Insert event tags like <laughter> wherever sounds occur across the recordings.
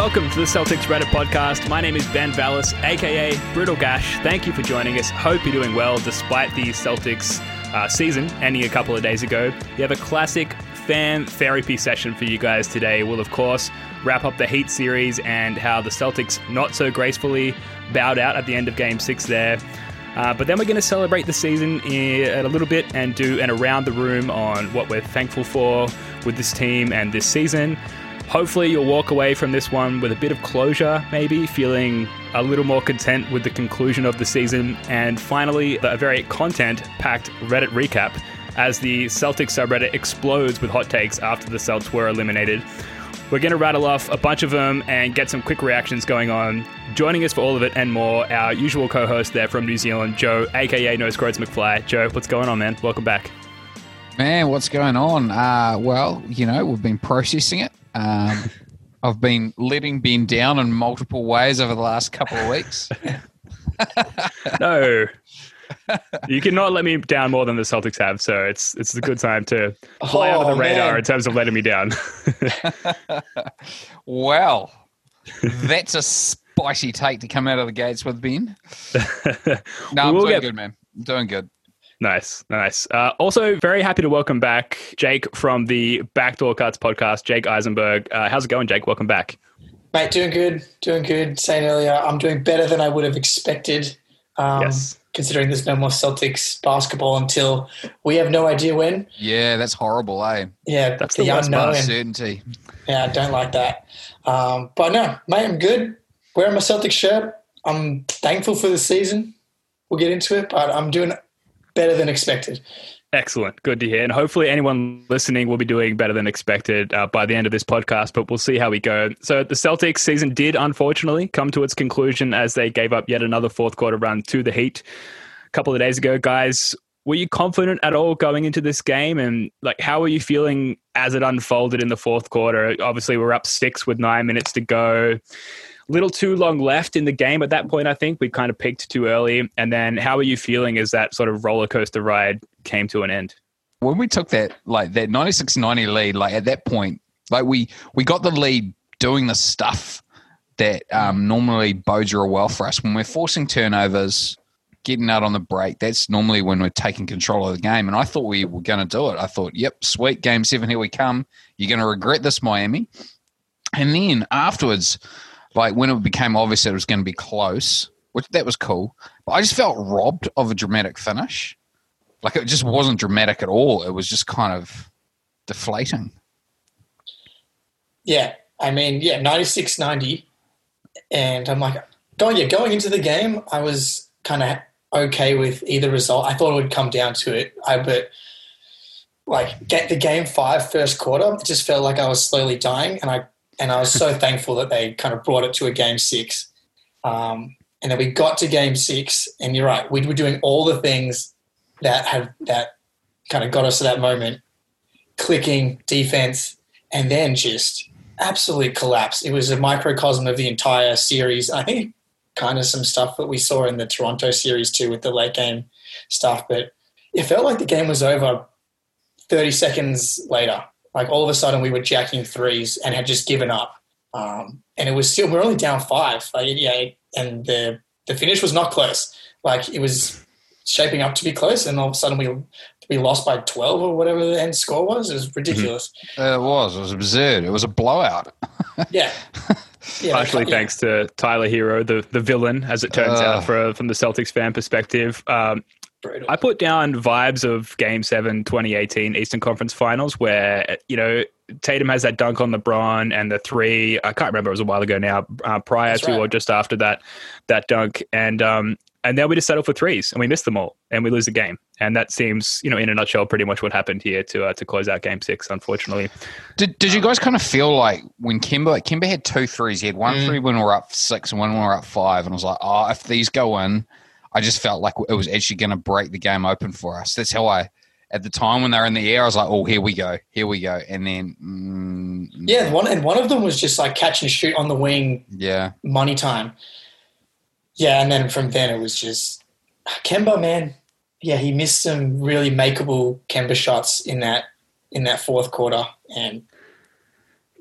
Welcome to the Celtics Reddit podcast. My name is Ben Vallis, aka Brutal Gash. Thank you for joining us. Hope you're doing well despite the Celtics uh, season ending a couple of days ago. We have a classic fan therapy session for you guys today. We'll, of course, wrap up the Heat series and how the Celtics not so gracefully bowed out at the end of Game 6 there. Uh, but then we're going to celebrate the season a little bit and do an around the room on what we're thankful for with this team and this season. Hopefully, you'll walk away from this one with a bit of closure, maybe feeling a little more content with the conclusion of the season. And finally, a very content packed Reddit recap as the Celtics subreddit explodes with hot takes after the Celts were eliminated. We're going to rattle off a bunch of them and get some quick reactions going on. Joining us for all of it and more, our usual co host there from New Zealand, Joe, aka No Scroats McFly. Joe, what's going on, man? Welcome back. Man, what's going on? Uh, well, you know, we've been processing it. Um, I've been letting Ben down in multiple ways over the last couple of weeks. <laughs> No. you cannot let me down more than the Celtics have, so it's it's a good time to fly under Oh, the radar man. in terms of letting me down. <laughs> <laughs> Well, that's a spicy take to come out of the gates with Ben. No, I'm We will doing get- good, man. I'm doing good. Nice, nice. Uh, also, very happy to welcome back Jake from the Backdoor Cuts podcast, Jake Eisenberg. Uh, how's it going, Jake? Welcome back. Mate, doing good, doing good. Saying earlier, I'm doing better than I would have expected. Um, Yes. Considering there's no more Celtics basketball until we have no idea when. Yeah, that's horrible, eh? Yeah, That's the, the worst part, unknown. Uncertainty. Yeah, I don't like that. Um, but no, mate, I'm good. Wearing my Celtics shirt. I'm thankful for the season. We'll get into it, but I'm doing better than expected. Excellent. Good to hear. And hopefully, anyone listening will be doing better than expected uh, by the end of this podcast, but we'll see how we go. So, the Celtics season did unfortunately come to its conclusion as they gave up yet another fourth quarter run to the Heat a couple of days ago. Guys, were you confident at all going into this game? And, like, how were you feeling as it unfolded in the fourth quarter? Obviously, we're up six with nine minutes to go. Little too long left in the game at that point, I think. We kind of peaked too early. And then, how are you feeling as that sort of roller coaster ride came to an end? when we took that like that 96-90 lead like at that point like we we got the lead doing the stuff that um, normally bodes real well for us when we're forcing turnovers getting out on the break that's normally when we're taking control of the game and i thought we were going to do it i thought yep sweet game seven here we come you're going to regret this miami and then afterwards like when it became obvious that it was going to be close which that was cool but i just felt robbed of a dramatic finish like it just wasn't dramatic at all. It was just kind of deflating. Yeah, I mean, yeah, 96 90. And I'm like, going, yeah, going into the game, I was kind of okay with either result. I thought it would come down to it. I, but like, get the game five first quarter, it just felt like I was slowly dying. And I, and I was so <laughs> thankful that they kind of brought it to a game six. Um, and then we got to game six, and you're right, we were doing all the things that have that kind of got us to that moment clicking defense and then just absolute collapse. It was a microcosm of the entire series. I think kind of some stuff that we saw in the toronto series too with the late game stuff but it felt like the game was over 30 seconds later like all of a sudden we were jacking threes and had just given up. Um, and it was still we are only down five, like yeah, and the the finish was not close. Like it was shaping up to be close, and all of a sudden we we lost by twelve or whatever the end score was. It was ridiculous. Uh, it was. It was absurd. It was a blowout. <laughs> yeah. Yeah, Partially yeah. thanks to Tyler Herro, the, the villain, as it turns uh, out, for, from the Celtics fan perspective. Um, I put down vibes of Game 7 2018 Eastern Conference Finals where, you know, Tatum has that dunk on LeBron and the three, I can't remember, it was a while ago now, uh, prior That's to right. or just after that that dunk. And um, and then we just settle for threes and we miss them all and we lose the game. And that seems, you know, in a nutshell, pretty much what happened here to uh, to close out Game Six. Unfortunately, did did you guys kind of feel like when Kemba Kemba had two threes, he had one mm. three when we were up six and one when we were up five, and I was like, oh, if these go in, I just felt like it was actually going to break the game open for us. That's how I, at the time when they were in the air, I was like, oh, here we go, here we go. And then, mm, yeah, one and one of them was just like catch and shoot on the wing. Yeah, money time. Yeah, and then from then it was just Kemba, man. Yeah, he missed some really makeable Kemba shots in that in that fourth quarter, and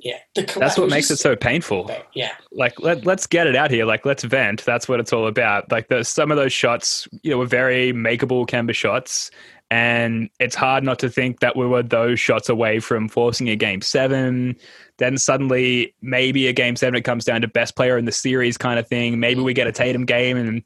yeah, that's what makes it so painful. Yeah, like let let's get it out here. Like let's vent. That's what it's all about. Like the, some of those shots, you know, were very makeable Kemba shots, and it's hard not to think that we were those shots away from forcing a game seven. Then suddenly, maybe a game seven, it comes down to best player in the series kind of thing. Maybe we get a Tatum game, and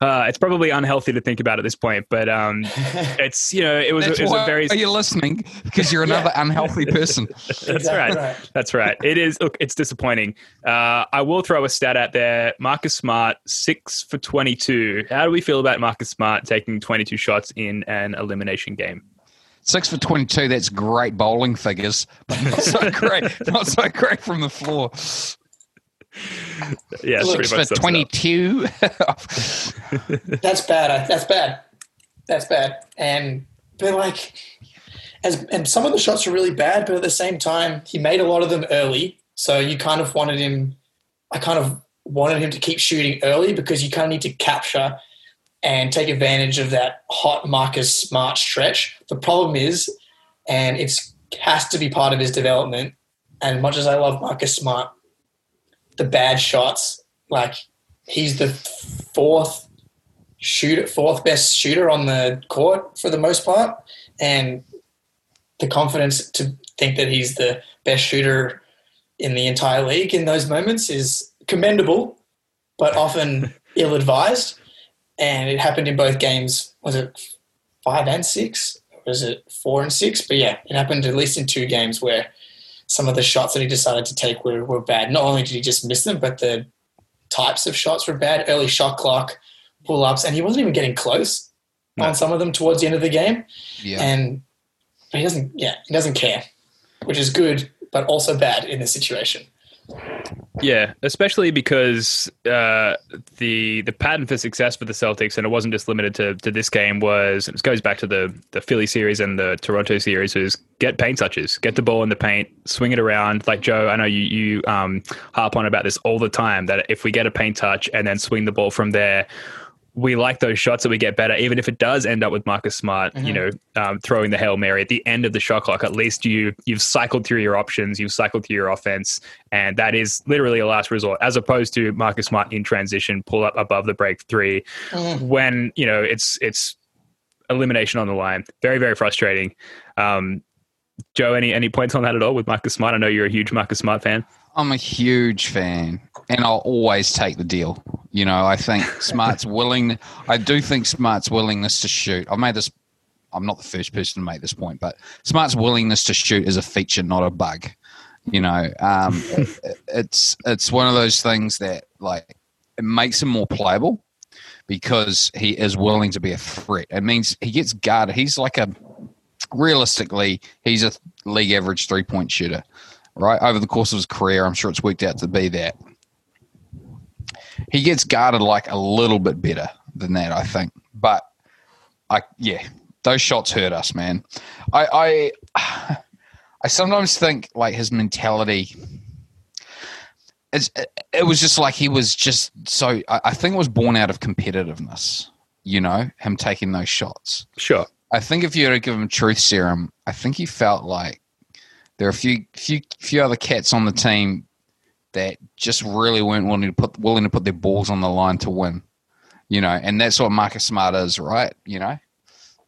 uh, it's probably unhealthy to think about at this point. But um, <laughs> it's you know, it was, it was a very. Are you listening? Because you're another yeah. unhealthy person. <laughs> That's exactly right. right. That's right. It is. Look, it's disappointing. Uh, I will throw a stat out there. Marcus Smart, six for twenty-two. How do we feel about Marcus Smart taking twenty-two shots in an elimination game? Six for 22, that's great bowling figures, but not so <laughs> great, not so great from the floor. Yeah, Six for 22. that's bad. That's bad. That's bad. And, but like, as, and some of the shots are really bad, but at the same time, he made a lot of them early. So you kind of wanted him, I kind of wanted him to keep shooting early because you kind of need to capture and take advantage of that hot Marcus Smart stretch. The problem is, and it has to be part of his development. And much as I love Marcus Smart, the bad shots, like he's the fourth shooter, fourth best shooter on the court for the most part, and the confidence to think that he's the best shooter in the entire league in those moments is commendable, but often <laughs> ill advised and it happened in both games. Was it five and six? Or was it four and six? But yeah, it happened at least in two games where some of the shots that he decided to take were, were bad. Not only did he just miss them, but the types of shots were bad. Early shot clock, pull ups, and he wasn't even getting close no. on some of them towards the end of the game. Yeah. And he doesn't, yeah, he doesn't care, which is good, but also bad in this situation. Yeah, especially because uh, the the pattern for success for the Celtics, and it wasn't just limited to, to this game, was it goes back to the the Philly series and the Toronto series, was get paint touches, get the ball in the paint, swing it around. Like Joe, I know you you um, harp on about this all the time that if we get a paint touch and then swing the ball from there, we like those shots that we get better, even if it does end up with Marcus Smart, mm-hmm. you know, um, throwing the hail mary at the end of the shot clock. At least you you've cycled through your options, you've cycled through your offense, and that is literally a last resort, as opposed to Marcus Smart in transition, pull up above the break 3 mm-hmm. when you know it's it's elimination on the line. Very very frustrating. Um, Joe, any any points on that at all with Marcus Smart? I know you're a huge Marcus Smart fan. I'm a huge fan, and I'll always take the deal. You know, I think <laughs> Smart's willing. I do think Smart's willingness to shoot. I've made this. I'm not the first person to make this point, but Smart's willingness to shoot is a feature, not a bug. You know, um, it, <laughs> it's it's one of those things that like it makes him more playable because he is willing to be a threat. It means he gets guarded. He's like a realistically, he's a league average three point shooter right? Over the course of his career, I'm sure it's worked out to be that. He gets guarded like a little bit better than that, I think. But I yeah, those shots hurt us, man. I I <sighs> I sometimes think like his mentality it's, it was just like he was just so I think it was born out of competitiveness, you know, him taking those shots. Sure. I think if you were to give him truth serum, I think he felt like There are a few few few other cats on the team that just really weren't willing to put willing to put their balls on the line to win. You know, and that's what Marcus Smart is, right? You know.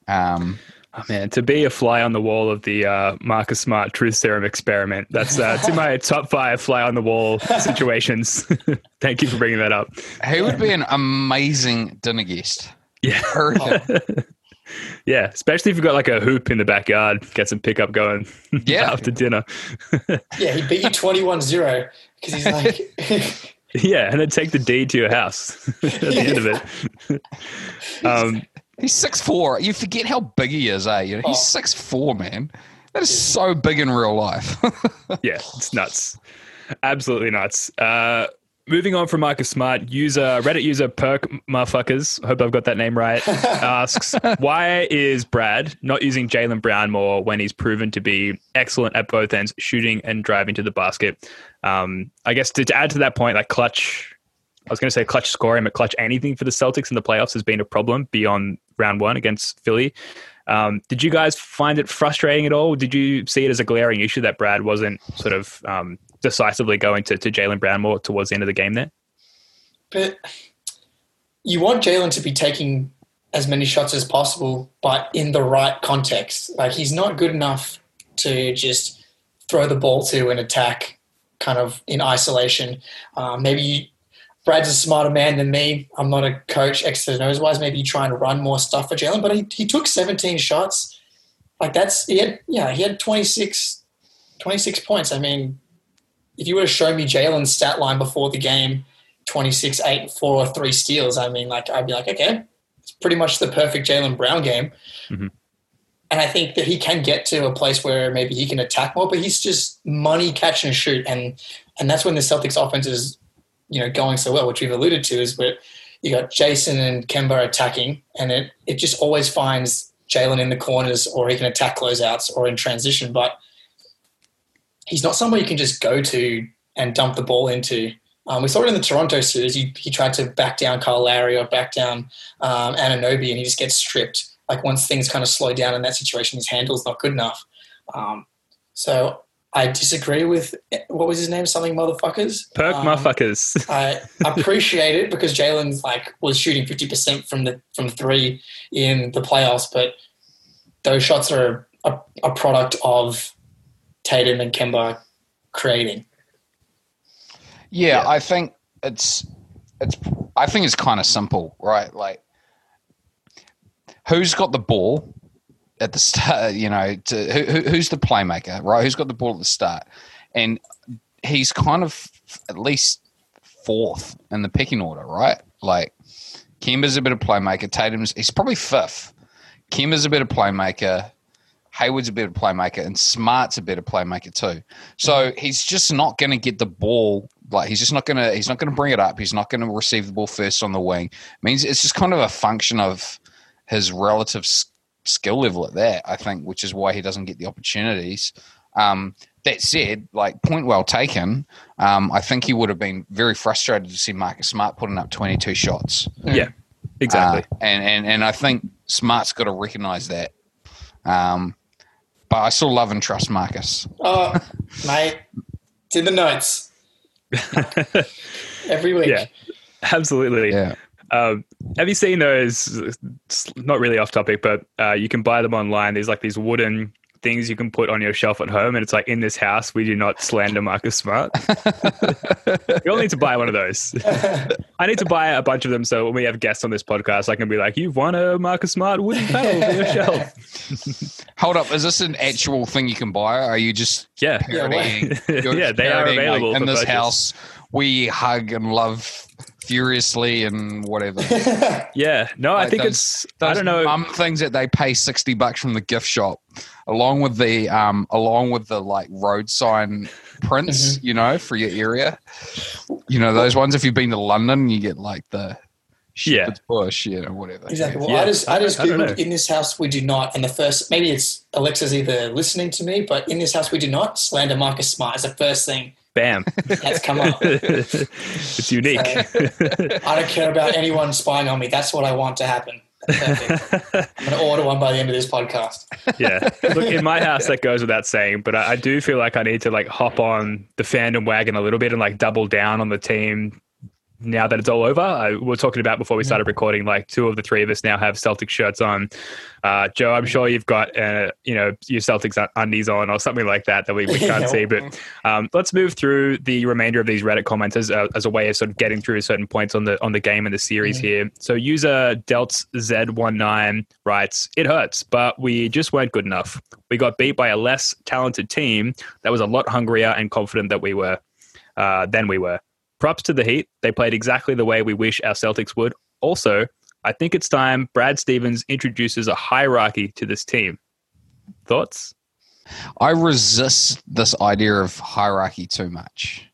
Um, Oh, man, to be a fly on the wall of the uh, Marcus Smart truth serum experiment. That's uh, to my <laughs> top five fly on the wall situations. <laughs> Thank you for bringing that up. he would be an amazing dinner guest. Yeah. <laughs> Yeah, especially if you've got like a hoop in the backyard, get some pickup going <laughs> Yeah. after dinner. <laughs> Yeah, he beat you 21 0 because he's like, <laughs> yeah, and then take the deed to your house at the end of it. um, He's six four. You forget how big he is, eh? You know, he's Oh. six four, man. That is so big in real life. yeah, it's nuts. Absolutely nuts. Uh, moving on from Marcus Smart, user Reddit user Perk Motherfuckers, hope I've got that name right, <laughs> asks why is Brad not using Jaylen Brown more when he's proven to be excellent at both ends, shooting and driving to the basket? Um, I guess to, to add to that point, like clutch. I was going to say clutch scoring, but clutch anything for the Celtics in the playoffs has been a problem beyond round one against Philly. Um, did you guys find it frustrating at all? Did you see it as a glaring issue that Brad wasn't sort of um, decisively going to, to Jaylen Brown more towards the end of the game there? but you want Jaylen to be taking as many shots as possible, but in the right context. Like he's not good enough to just throw the ball to an attack kind of in isolation. Um, maybe you, Brad's a smarter man than me. I'm not a coach, Xs and Os wise. Maybe you try and run more stuff for Jaylen, but he, he took 17 shots. Like that's, he had, yeah, he had 26, 26 points. I mean, if you were to show me Jaylen's stat line before the game, 26, 8, 4, or 3 steals, I mean, like, I'd be like, okay, it's pretty much the perfect Jaylen Brown game. Mhm. And I think that he can get to a place where maybe he can attack more, but he's just money catch and shoot. And, and that's when the Celtics offense is, you know, going so well, which we've alluded to, is where you got Jayson and Kemba attacking, and it, it just always finds Jaylen in the corners, or he can attack closeouts or in transition. But he's not someone you can just go to and dump the ball into. Um, we saw it in the Toronto series. He, he tried to back down Kyle Lowry or back down um, Anunoby, and he just gets stripped. Like once things kind of slow down in that situation, his handle's not good enough. Um, so I disagree with what was his name? Something motherfuckers. Perk Um, motherfuckers. <laughs> I appreciate it because Jaylen's like was shooting fifty percent from the from three in the playoffs, but those shots are a, a product of Tatum and Kemba creating. Yeah, Yeah. I think it's it's I think it's kind of simple, right? Like who's got the ball at the start, you know, to, who, who- who's the playmaker, right? Who's got the ball at the start? And he's kind of at least fourth in the picking order, right? Like Kemba's a bit of playmaker, Tatum's he's probably fifth. Kemba's a bit of playmaker, Hayward's a bit of playmaker, and Smart's a bit of playmaker too. So he's just not going to get the ball. Like he's just not going to. He's not going to bring it up. He's not going to receive the ball first on the wing. means it's just kind of a function of his relative s- skill level at that. I think, which is why he doesn't get the opportunities. Um, that said, like point well taken. Um, I think he would have been very frustrated to see Marcus Smart putting up twenty two shots. yeah, exactly. Uh, and, and and I think Smart's got to recognise that. Um, but I still love and trust Marcus. Oh, mate, it's in the notes <laughs> every week. yeah, absolutely. Yeah. Um, have you seen those? it's Not really off topic, but uh, you can buy them online. There's like these wooden things you can put on your shelf at home, and it's like in this house we do not slander Marcus Smart. <laughs> you all need to buy one of those. I need to buy a bunch of them so when we have guests on this podcast, I can be like, "You've won a Marcus Smart wooden <laughs> panel for your shelf." Hold up, is this an actual thing you can buy? Or are you just Yeah, parodying? <laughs> you're Yeah, they are parodying, like, available in this purchase. house. We hug and love furiously and whatever. <laughs> yeah. No, I think those- it's. I don't know. mum things that they pay sixty bucks from the gift shop, along with the um, along with the like road sign prints, Mm-hmm. you know, for your area. You know those ones. If you've been to London, you get like the Yeah. shepherd's bush, you know, whatever. Exactly. Well, Yeah. I just I just googled know. in this house we do not, and the first maybe it's Alexa's either listening to me, but in this house we do not slander Marcus Smart is the first thing Bam. that's come up. <laughs> it's unique. Uh, I don't care about anyone spying on me. That's what I want to happen. I'm going to order one by the end of this podcast. yeah. Look, in my house, that goes without saying, but I, I do feel like I need to like hop on the fandom wagon a little bit and like double down on the team now that it's all over. I, we were talking about before we started recording, like two of the three of us now have Celtic shirts on. Uh, Joe, I'm sure you've got, uh, you know, your Celtics undies on or something like that that we, we can't see. But um, let's move through the remainder of these Reddit comments as a, as a way of sort of getting through certain points on the on the game and the series mm-hmm. here. So user Delts Z19 writes, "It hurts, but we just weren't good enough. We got beat by a less talented team that was a lot hungrier and confident that we were uh, than we were." Props to the Heat. They played exactly the way we wish our Celtics would. Also, I think it's time Brad Stevens introduces a hierarchy to this team. Thoughts? I resist this idea of hierarchy too much.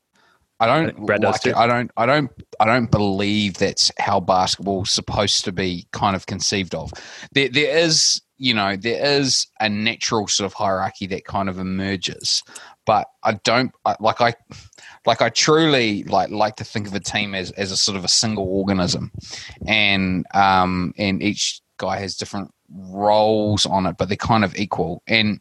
I don't Brad like it. I don't. I don't. I don't believe that's how basketball's supposed to be kind of conceived of. There, there is, you know, there is a natural sort of hierarchy that kind of emerges, but I don't like. I like I truly like like to think of a team as, as a sort of a single organism, and um and each guy has different roles on it, but they're kind of equal. And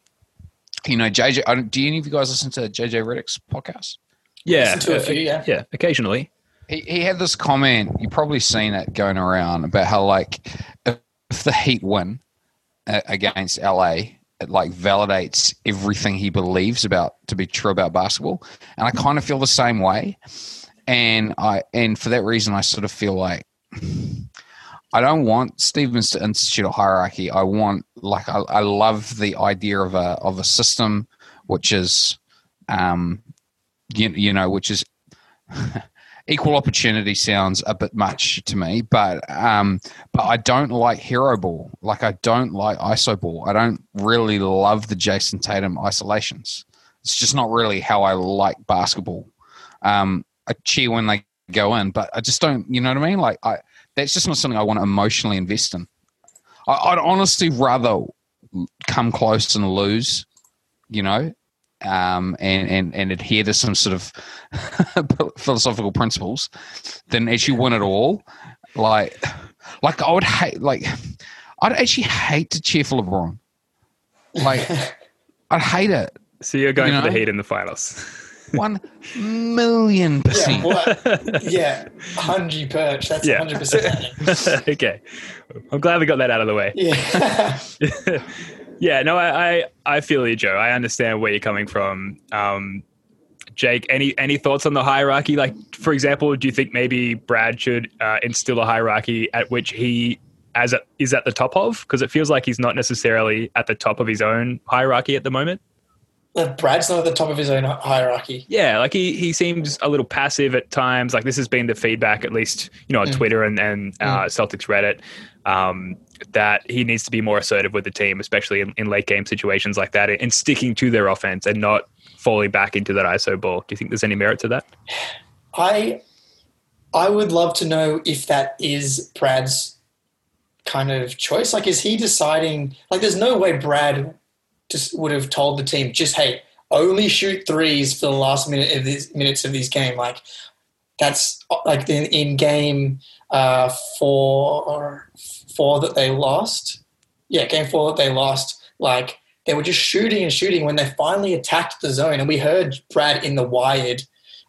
you know, JJ, do any of you guys listen to JJ Redick's podcast? Yeah, to a few, yeah, yeah, occasionally. He he had this comment. You've probably seen it going around about how like if, if the Heat win uh, against LA, it like validates everything he believes about to be true about basketball. And i kind of feel the same way. And i and for that reason i sort of feel like i don't want stevens to institute a hierarchy. I want like i, I love the idea of a of a system which is um you, you know which is <laughs> equal opportunity sounds a bit much to me, but um, but I don't like hero ball. Like I don't like iso ball. I don't really love the Jayson Tatum isolations. It's just not really how I like basketball. Um, I cheer when they go in, but I just don't. You know what I mean? Like I, that's just not something I want to emotionally invest in. I, I'd honestly rather come close and lose. You know, um, and, and, and adhere to some sort of <laughs> philosophical principles than actually win it all. Like, like I would hate, like, I'd actually hate to cheer for LeBron. Like, <laughs> I'd hate it. So you're going you know? for the Heat in the finals. <laughs> One million percent. Yeah, yeah, hundred perch. That's hundred percent. okay, I'm glad we got that out of the way. Yeah. Yeah, no, I, I, I feel you, Joe. I understand where you're coming from. Um, Jake, any any thoughts on the hierarchy? Like, for example, do you think maybe Brad should uh, instill a hierarchy at which he as a, is at the top of? Because it feels like he's not necessarily at the top of his own hierarchy at the moment. Brad's not at the top of his own hierarchy. Yeah, like he, he seems a little passive at times. Like this has been the feedback, at least you know on mm. Twitter and and uh, mm. Celtics Reddit. Um, that he needs to be more assertive with the team, especially in, in late game situations like that, and sticking to their offense and not falling back into that ISO ball. Do you think there's any merit to that? I I would love to know if that is Brad's kind of choice. Like, is he deciding? Like, there's no way Brad just would have told the team, just hey, only shoot threes for the last minute of these minutes of this game. Like, that's like in, in game uh, four four that they lost. Yeah, game four that they lost. Like they were just shooting and shooting when they finally attacked the zone. And we heard Brad in the Wired,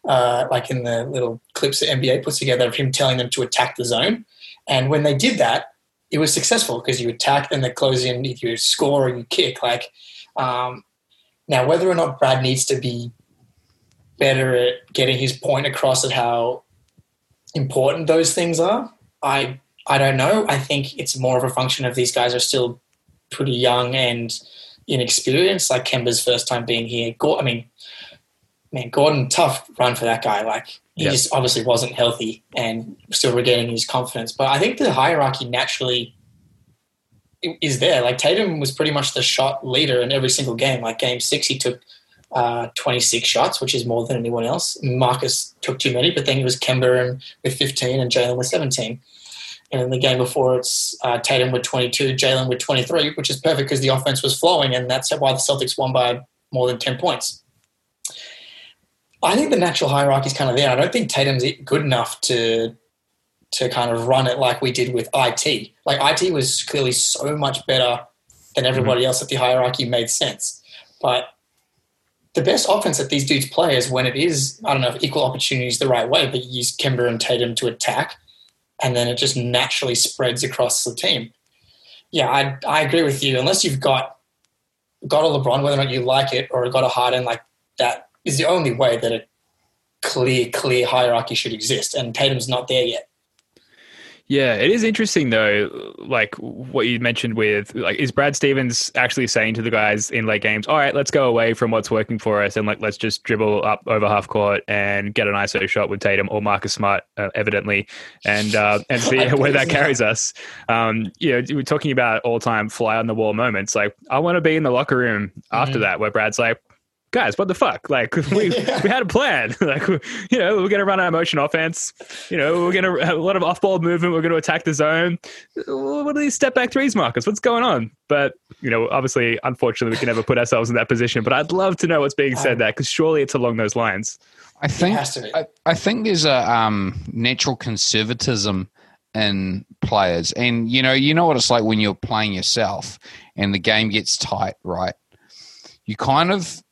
uh, like in the little clips that NBA puts together of him telling them to attack the zone. And when they did that, it was successful because you attack and they close in, If you score or you kick. Like um, now, whether or not Brad needs to be better at getting his point across at how important those things are, I I don't know. I think it's more of a function of these guys are still pretty young and inexperienced. Like Kemba's first time being here. I mean, man, Gordon, tough run for that guy. Like he yep. just obviously wasn't healthy and still regaining his confidence. But I think the hierarchy naturally is there. Like Tatum was pretty much the shot leader in every single game. Like game six, he took uh, 26 shots, which is more than anyone else. Marcus took too many, but then it was Kemba and, with 15 and Jaylen with 17. And in the game before, it's uh, Tatum with 22, Jaylen with 23, which is perfect because the offense was flowing, and that's why the Celtics won by more than 10 points. I think the natural hierarchy is kind of there. I don't think Tatum's good enough to to kind of run it like we did with IT. Like IT was clearly so much better than everybody else that the hierarchy made sense. But the best offense that these dudes play is when it is, I don't know if equal opportunity is the right way, but you use Kemba and Tatum to attack, and then it just naturally spreads across the team. Yeah, I, I agree with you. Unless you've got got a LeBron, whether or not you like it, or got a Harden, like that is the only way that a clear, clear hierarchy should exist. And Tatum's not there yet. Yeah, it is interesting though, like what you mentioned with like is Brad Stevens actually saying to the guys in late games, all right, let's go away from what's working for us and like let's just dribble up over half court and get an ISO shot with Tatum or Marcus Smart, uh, evidently, and uh, and see <laughs> <laughs> where that carries us. Um, you know, we're talking about all time fly on the wall moments. Like I want to be in the locker room after mm-hmm. that where Brad's like, guys, what the fuck? Like <laughs> we we had a plan. <laughs> like you know, we're gonna run our motion offense. You know, we're gonna have a lot of off ball movement. We're gonna attack the zone. What are these step back threes, Marcus? What's going on? But you know, obviously, unfortunately, we can never put ourselves in that position. But I'd love to know what's being said um, there because surely it's along those lines. I think I, I, think there's a um, natural conservatism in players, and you know, you know what it's like when you're playing yourself and the game gets tight, right? You kind of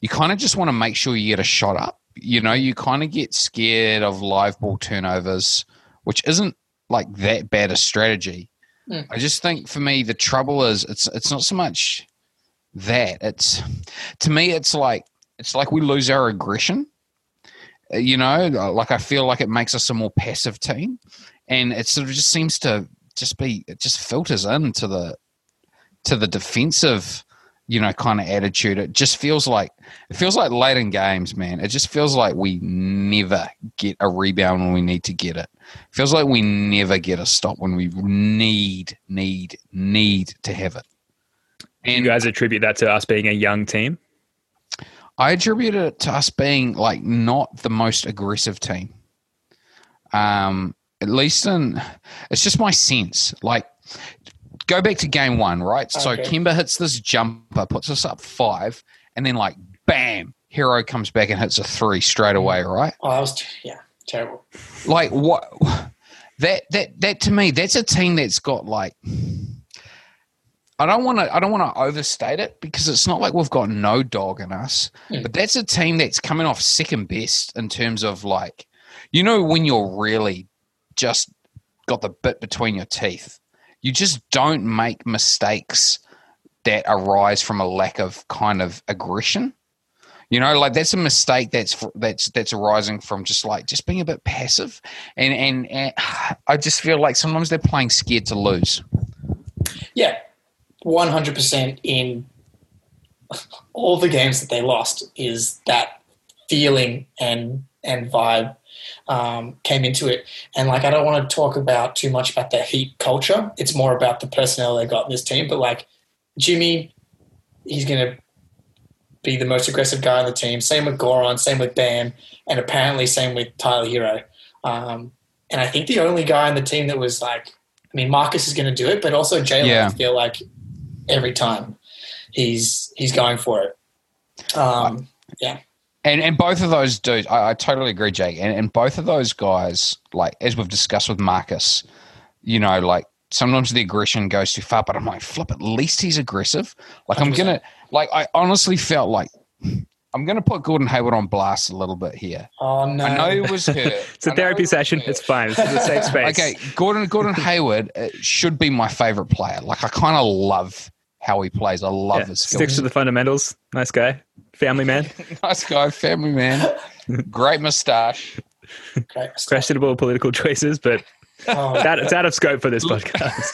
you kind of just want to make sure you get a shot up. You know, you kind of get scared of live ball turnovers, which isn't like that bad a strategy. Mm. I just think for me the trouble is it's it's not so much that it's to me it's like it's like we lose our aggression. Uh, you know, like I feel like it makes us a more passive team, and it sort of just seems to just be it just filters into the to the defensive you know, kind of attitude. It just feels like it feels like late in games, man. It just feels like we never get a rebound when we need to get it. it feels like we never get a stop when we need, need, need to have it. And you guys attribute that to us being a young team? I attribute it to us being like not the most aggressive team. Um, at least in it's just my sense. Like go back to game one, right? Okay. So Kemba hits this jumper, puts us up five, and then like bam, Herro comes back and hits a three straight away, right? Oh, that was t- yeah, terrible. Like what? <sighs> That that that to me, that's a team that's got like. I don't want to. I don't want to overstate it because it's not like we've got no dog in us. Mm. But that's a team that's coming off second best in terms of like, you know, when you're really just got the bit between your teeth you just don't make mistakes that arise from a lack of kind of aggression. You know, like that's a mistake that's that's that's arising from just like just being a bit passive, and and, and <sighs> I just feel like sometimes they're playing scared to lose. Yeah, one hundred percent in all the games that they lost is that feeling and and vibe um, came into it. And like, I don't want to talk about too much about the Heat culture. It's more about the personnel they got in this team. But like, Jimmy, he's going to be the most aggressive guy on the team. Same with Goran, same with Bam, and apparently same with Tyler Herro. Um, and I think the only guy on the team that was like, I mean, Marcus is going to do it, but also Jaylen. Yeah. I feel like every time he's he's going for it. Um, yeah. And and both of those dudes, I, I totally agree, Jake. And, and both of those guys, like as we've discussed with Marcus, you know, like sometimes the aggression goes too far, but I'm like, flip, at least he's aggressive. Like i am gonna, like I honestly felt like I'm gonna put Gordon Hayward on blast a little bit here. Oh no! <laughs> I know he was hurt. it's a therapy session. It's fine. It's a safe <laughs> space. okay, Gordon Gordon <laughs> Hayward uh, should be my favorite player. Like I kind of love how he plays. I love yeah, his skills. Sticks to the fundamentals. Nice guy. Family man. <laughs> nice guy. Family man. Great mustache. Great mustache. Questionable political choices, but oh. it's, out, it's out of scope for this podcast.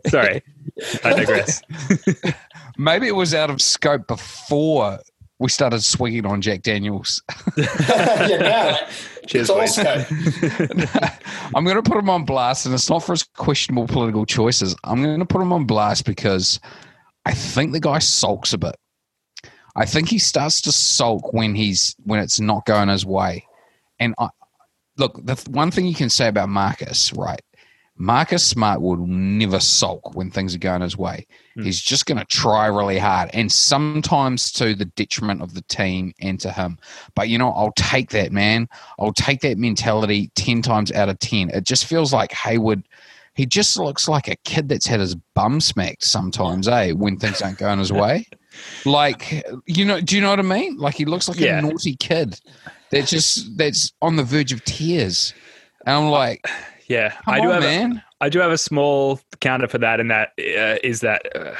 <laughs> Sorry. I digress. <laughs> Maybe it was out of scope before we started swinging on Jack Daniels. yeah, Cheers, I'm going to put him on blast, and it's not for his questionable political choices. I'm going to put him on blast because I think the guy sulks a bit. I think he starts to sulk when he's when it's not going his way. And I, look, the one thing you can say about Marcus, right? Marcus Smart will never sulk when things are going his way. He's just going to try really hard, and sometimes to the detriment of the team and to him. But you know, I'll take that, man. I'll take that mentality ten times out of ten. It just feels like Hayward. He just looks like a kid that's had his bum smacked sometimes, <laughs> eh? When things aren't going his way. Like, you know, do you know what I mean? Like he looks like Yeah. a naughty kid that just that's on the verge of tears. And I'm like, Yeah, I do on, have a- man. I do have a small counter for that, and that uh, is that uh,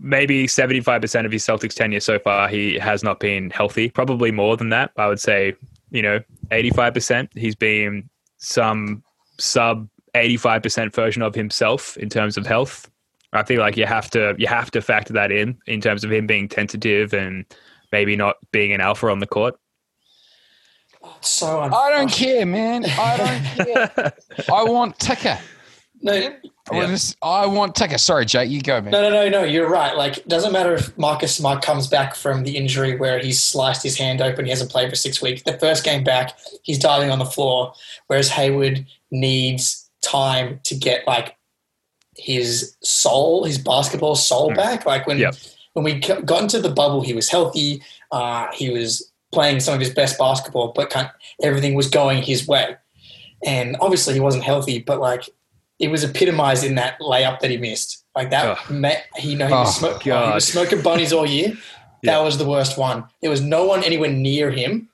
maybe seventy-five percent of his Celtics tenure so far, he has not been healthy. Probably more than that. I would say, you know, eighty-five percent. He's been some sub eighty-five percent version of himself in terms of health. I feel like you have to you have to factor that in in terms of him being tentative and maybe not being an alpha on the court. So un- I don't care, man. I don't <laughs> care. I want ticker. No, I want, I want ticker. Sorry, Jake, you go, man. no, no, no, no. You're right. Like, it doesn't matter if Marcus Smart comes back from the injury where he's sliced his hand open. He hasn't played for six weeks. The first game back, he's diving on the floor, whereas Hayward needs time to get like his soul, his basketball soul back. Like when Yep. when we got into the bubble, he was healthy. Uh, he was playing some of his best basketball, but kind everything was going his way. And obviously, he wasn't healthy, but like it was epitomized in that layup that he missed. Like that, ma- he, know, he, was Oh, smoke, he was smoking bunnies all year. <laughs> Yeah. That was the worst one. There was no one anywhere near him.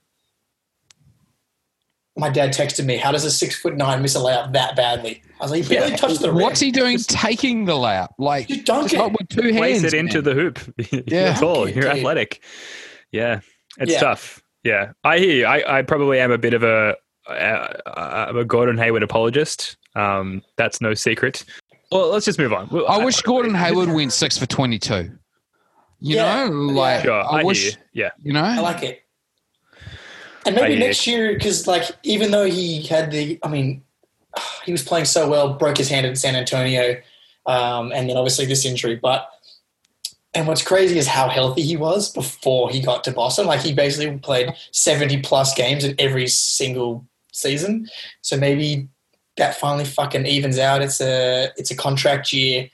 My dad texted me, "How does a six foot nine miss a layup that badly?" I was like, "He barely Yeah. touched the rim." What's he doing taking the layup? Like, You dunk just it. not with two place hands. it into man. the hoop. <laughs> Yeah. you're tall. Okay, You're dude. athletic. Yeah, it's Yeah. tough. Yeah, I hear you. I, I probably am a bit of a uh, I'm a Gordon Hayward apologist. Um, that's no secret. Well, let's just move on. Well, I wish Gordon <laughs> Hayward went six for 22. You Yeah. know, like, Sure, I, I, wish, hear you. Yeah, you know, I like it. And maybe next year, because like even though he had the, I mean, <sighs> he was playing so well, broke his hand in San Antonio, um, and then obviously this injury. But and what's crazy is how healthy he was before he got to Boston. Like he basically played seventy plus games in every single season. So maybe that finally fucking evens out. It's a it's a contract year.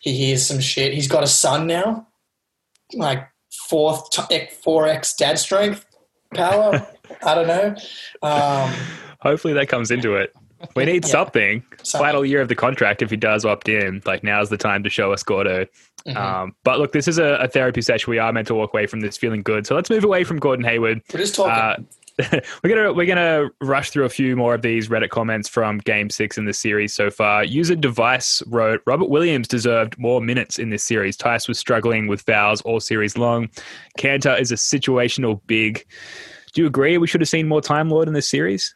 He hears some shit. He's got a son now, like fourth four x dad strength power. I don't know. Um, hopefully that comes into it. We need Yeah. something. Something. Final year of the contract. If he does opt in, like now's the time to show us Gordo. Mhm. Um, but look, this is a, a therapy session. We are meant to walk away from this feeling good. So let's move away from Gordon Hayward. we're just talking. Uh, <laughs> we're gonna we're gonna rush through a few more of these Reddit comments from Game Six in the series so far. User device wrote Robert Williams deserved more minutes in this series. Theis was struggling with fouls all series long. Kanter is a situational big. Do you agree we should have seen more Time Lord in this series?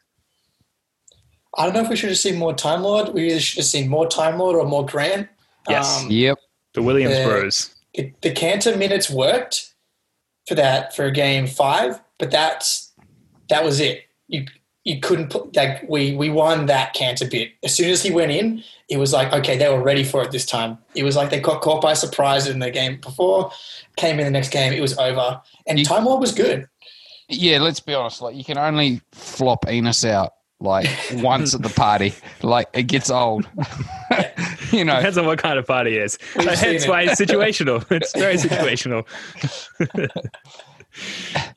I don't know if we should have seen more Time Lord. We either should have seen more Time Lord or more Grant. Yes. Um, yep. The Williams Yeah. Bros. it, the Kanter minutes worked for that for game five, but that's that was it. You you couldn't put like we we won that Kanter bit. As soon as he went in, it was like okay, they were ready for it this time. It was like they got caught by surprise in the game before, came in the next game, it was over, and You- Time Lord was good. Yeah, let's be honest. Like, you can only flop Enes out like <laughs> once at the party. Like, it gets old. <laughs> you know, Depends on what kind of party it is. We've Hence seen it. why it's <laughs> situational. It's very situational.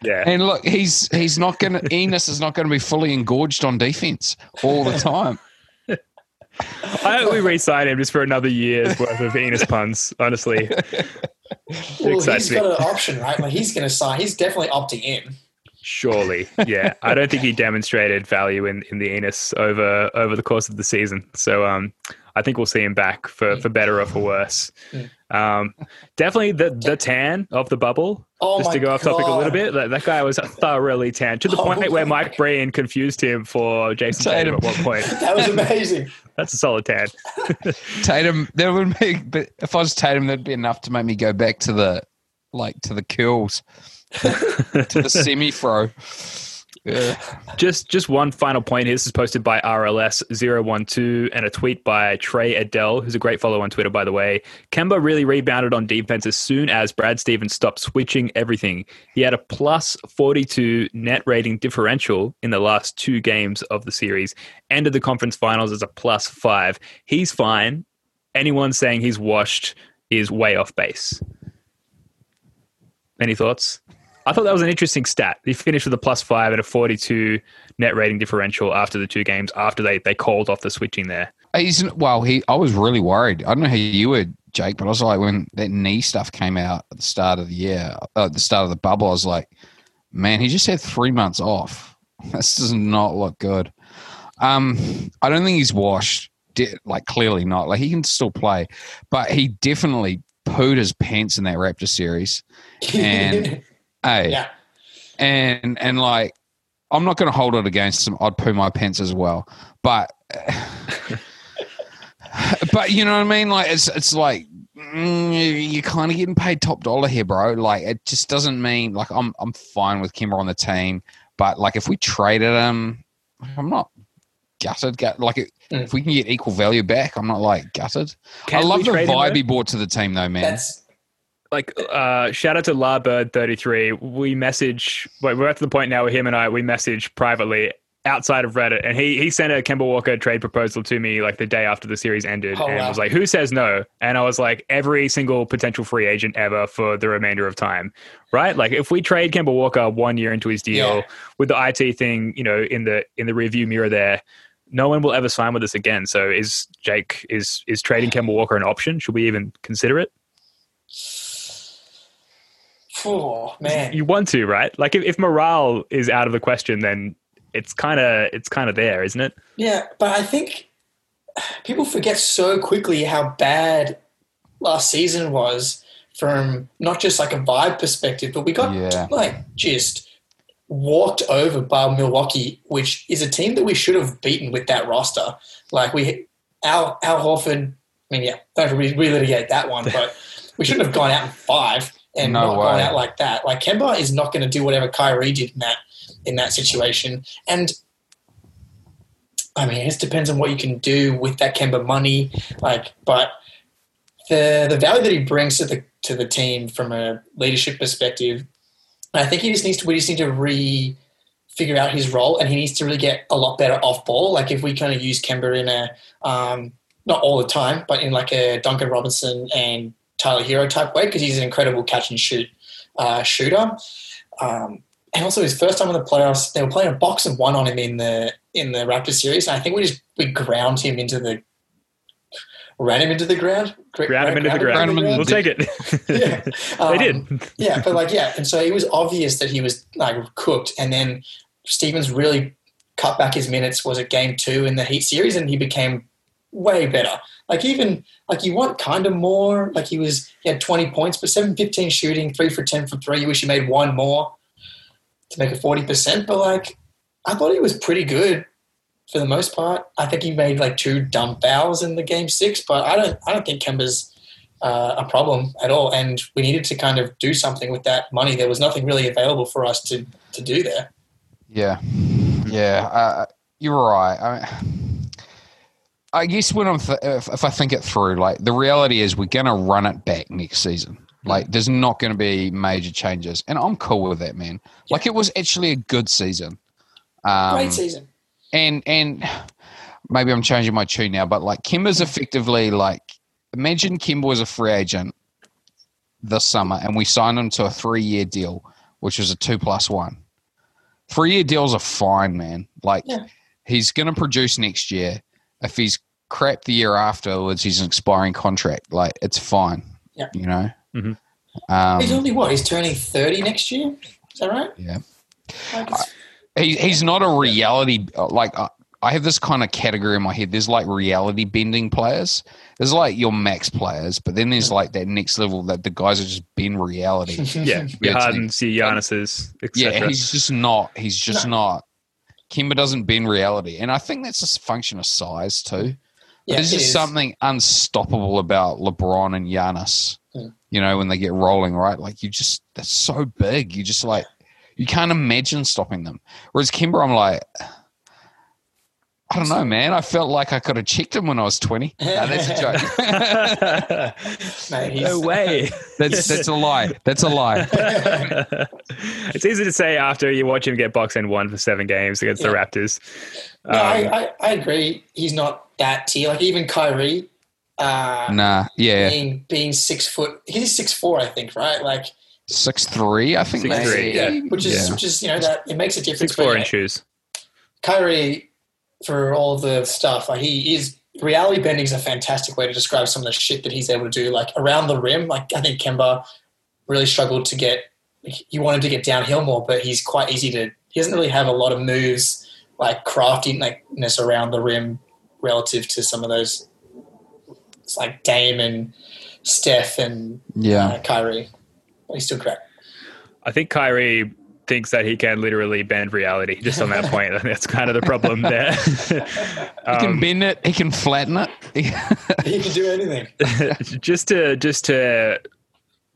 Yeah. and look, he's he's not going <laughs> to, Enes is not going to be fully engorged on defense all the time. I hope we re-sign him just for another year's worth of Venus puns. Honestly, <laughs> Well, excites he's me. got an option, right? Like he's going to sign. He's definitely opting in. surely, yeah. I don't think he demonstrated value in, in the Enes over over the course of the season. So, um, I think we'll see him back for for better or for worse. Um, definitely the the tan of the bubble. Oh just my to go off topic a little bit, that, that guy was thoroughly tan to the Oh point where my Mike Breen confused him for Jayson Tatum at one point. <laughs> That was amazing. <laughs> That's a solid tan. <laughs> Tatum, that would make, but if I was Tatum, that'd be enough to make me go back to the, like, to the curls, to the semi fro. <laughs> Just just one final point here. This is posted by RLS012 and a tweet by Trey Adele, who's a great follow on Twitter, by the way. Kemba really rebounded on defense as soon as Brad Stevens stopped switching everything. He had a plus 42 net rating differential in the last two games of the series, ended the conference finals as a plus five. He's fine. Anyone saying he's washed is way off base. Any thoughts? I thought that was an interesting stat. He finished with a plus five and a 42 net rating differential after the two games, after they, they called off the switching there. He's well. He, I was really worried. I don't know how you were, Jake, but I was like, when that knee stuff came out at the start of the year, uh, at the start of the bubble, I was like, man, he just had three months off. <laughs> This does not look good. Um, I don't think he's washed. Like clearly not. Like he can still play, but he definitely pooed his pants in that Raptor series, <laughs> and. Hey. Yeah. And and like I'm not going to hold it against him. I'd poo my pants as well. But <laughs> but you know what I mean? Like it's it's like mm, you're kind of getting paid top dollar here, bro. Like it just doesn't mean like I'm I'm fine with Kemba on the team, but like if we traded him, I'm not gutted. Gut, like it, mm. if we can get equal value back, I'm not like gutted. Can I love the vibe he brought to the team, though, man. That's like uh shout out to Larbird33. We message we're at the point now where him and I we message privately outside of Reddit and he he sent a Kemba Walker trade proposal to me like the day after the series ended oh, and wow. was like, Who says no? And I was like, every single potential free agent ever for the remainder of time. Right? Like if we trade Kemba Walker one year into his deal yeah. with the IT thing, you know, in the in the review mirror there, no one will ever sign with us again. So is Jake is is trading Kemba Walker an option? Should we even consider it? Oh man, you want to, right? Like if, if morale is out of the question, then it's kind of it's kind of there, isn't it? Yeah, but I think people forget so quickly how bad last season was from not just like a vibe perspective, but we got yeah. like just walked over by Milwaukee, which is a team that we should have beaten with that roster. Like we, Al Al Horford. I mean, yeah, don't relitigate that one, but we shouldn't have gone out in five and no not way. going out like that. Like Kemba is not going to do whatever Kyrie did in that in that situation. And I mean, it just depends on what you can do with that Kemba money. Like, but the the value that he brings to the to the team from a leadership perspective, I think he just needs to we just need to re figure out his role, and he needs to really get a lot better off ball. Like if we kind of use Kemba in a um, not all the time, but in like a Duncan Robinson and Tyler Herro type way because he's an incredible catch and shoot uh, shooter. Um, and also his first time in the playoffs, they were playing a box of one on him in the in the Raptor series. And I think we just we ground him into the ran him into the ground. Ground him into the ground. We'll take it. <laughs> yeah, um, <laughs> they did. yeah, but like yeah, and so it was obvious that he was like cooked. And then Stevens really cut back his minutes. Was it game two in the Heat series, and he became way better. Like even like you want kind of more. Like he was he had 20 points, but 7 15 shooting, three for 10 for three. You wish he made one more to make it 40%. But like I thought he was pretty good for the most part. I think he made like two dumb fouls in the game six, but I don't I don't think Kemba's uh, a problem at all. And we needed to kind of do something with that money. There was nothing really available for us to to do there. Yeah, yeah, uh, you're right. I mean, I guess when I'm th- if, if I think it through, like the reality is we're going to run it back next season. Like there's not going to be major changes, and I'm cool with that, man. Yeah. Like it was actually a good season. Um, Great season. And and maybe I'm changing my tune now, but like Kemba's effectively like imagine Kemba was a free agent this summer, and we signed him to a three year deal, which was a two plus one. Three year deals are fine, man. Like yeah. he's going to produce next year. If he's crap the year afterwards, he's an expiring contract. Like it's fine. Yeah. You know. Mm-hmm. Um, he's only what? He's turning thirty next year. Is that right? Yeah. Like he, he's not a reality like. Uh, I have this kind of category in my head. There's like reality bending players. There's like your max players, but then there's like that next level that the guys are just bend reality. <laughs> yeah, your Hardens, your Giannis's, Yeah, he's just not. He's just no. not. Kemba doesn't bend reality, and I think that's a function of size too. Yeah, There's just is. something unstoppable about LeBron and Giannis. Mm. You know, when they get rolling, right? Like you just that's so big. You just like you can't imagine stopping them. Whereas Kemba, I'm like, I don't know, man. I felt like I could have checked him when I was 20. <laughs> No, that's a joke. <laughs> Mate, No way. <laughs> that's that's a lie. That's a lie. it's easy to say after you watch him get boxed and one for seven games against the Raptors. No, Um, I, I, I agree. He's not that tier. Like even Kyrie, uh, Nah, yeah, being being six foot, he's six four, I think, right? Like, six three. I think Six they- three, yeah. which is Yeah. which is you know that it makes a difference. Six four but, in shoes. Kyrie, for all of the stuff, like he is reality bending is a fantastic way to describe some of the shit that he's able to do. Like around the rim, like I think Kemba really struggled to get. He wanted to get downhill more, but he's quite easy to. He doesn't really have a lot of moves like craftiness around the rim relative to some of those. It's like Dame and Steph and Yeah. uh, Kyrie. But he's still great. I think Kyrie thinks that he can literally bend reality just on that <laughs> point. <laughs> That's kind of the problem there. He can Um, bend it. He can flatten it. He can do anything. <laughs> just to just to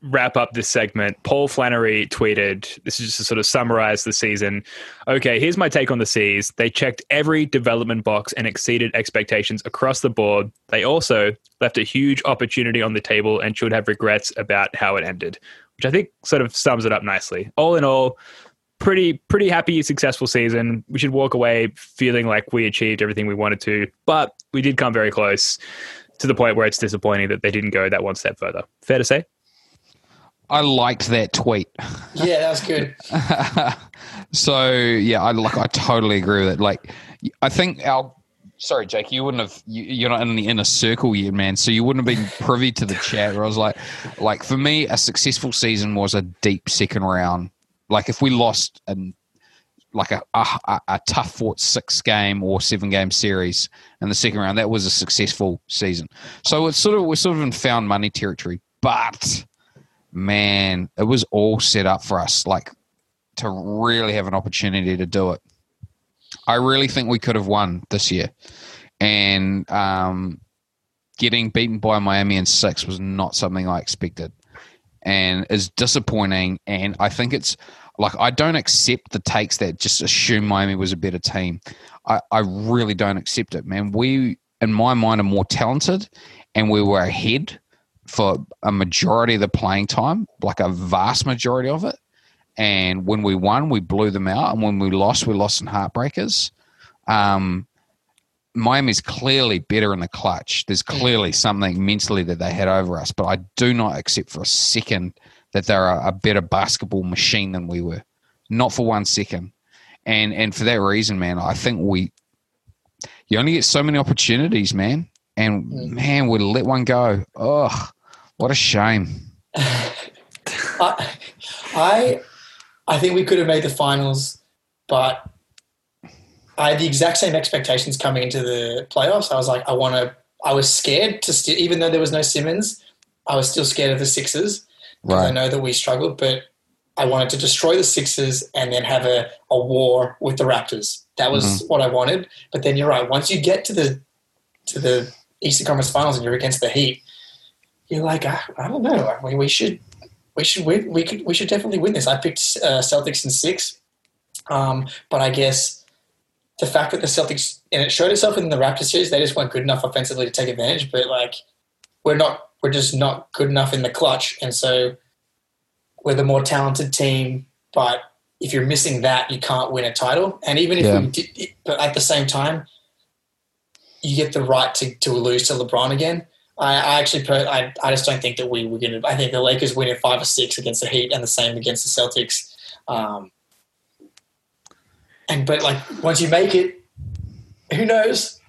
wrap up this segment, Paul Flannery tweeted, this is just to sort of summarize the season. Okay, here's my take on the C's. They checked every development box and exceeded expectations across the board. They also left a huge opportunity on the table and should have regrets about how it ended, which I think sort of sums it up nicely. All in all, pretty pretty happy successful season. We should walk away feeling like we achieved everything we wanted to, but we did come very close to the point where it's disappointing that they didn't go that one step further. Fair to say? I liked that tweet. Yeah, that was good. <laughs> so yeah, I like. I totally agree with it. Like, I think our. Sorry, Jake. You wouldn't have. You, you're not in the inner circle yet, man. So you wouldn't have been privy to the chat. Where I was like, like for me, a successful season was a deep second round. Like if we lost and like a, a a tough fought six game or seven game series in the second round, that was a successful season. So it's sort of we're sort of in found money territory, but man, it was all set up for us. Like to really have an opportunity to do it. I really think we could have won this year, and um, getting beaten by Miami in six was not something I expected, and is disappointing. And I think it's like I don't accept the takes that just assume Miami was a better team. I, I really don't accept it, man. We, in my mind, are more talented, and we were ahead for a majority of the playing time, like a vast majority of it. And when we won, we blew them out, and when we lost, we lost in heartbreakers. Um, Miami's clearly better in the clutch. There's clearly something mentally that they had over us, but I do not accept for a second that they're a, a better basketball machine than we were. Not for one second. And and for that reason, man, I think we you only get so many opportunities, man. And mm. man, we let one go. Oh, what a shame. <laughs> I, I, I think we could have made the finals, but I had the exact same expectations coming into the playoffs. I was like, I want to. I was scared to still, even though there was no Simmons, I was still scared of the Sixers. 'cause I know that we struggled, but I wanted to destroy the Sixers and then have a, a war with the Raptors. That was what I wanted. But then you're right. Once you get to the to the Eastern Conference Finals and you're against the Heat, you're like, I, I don't know. We, we should we should win. We could we should definitely win this. I picked uh, Celtics in six, um, but I guess the fact that the Celtics and it showed itself in the Raptors series, they just weren't good enough offensively to take advantage. But like, we're not. We're just not good enough in the clutch, and so we're the more talented team. But if you're missing that, you can't win a title. And even if Yeah. we did, but at the same time, you get the right to, to lose to LeBron again. I, I actually, I, I just don't think that we were going to. I think the Lakers win in five or six against the Heat, and the same against the Celtics. Um, and but like once you make it, who knows?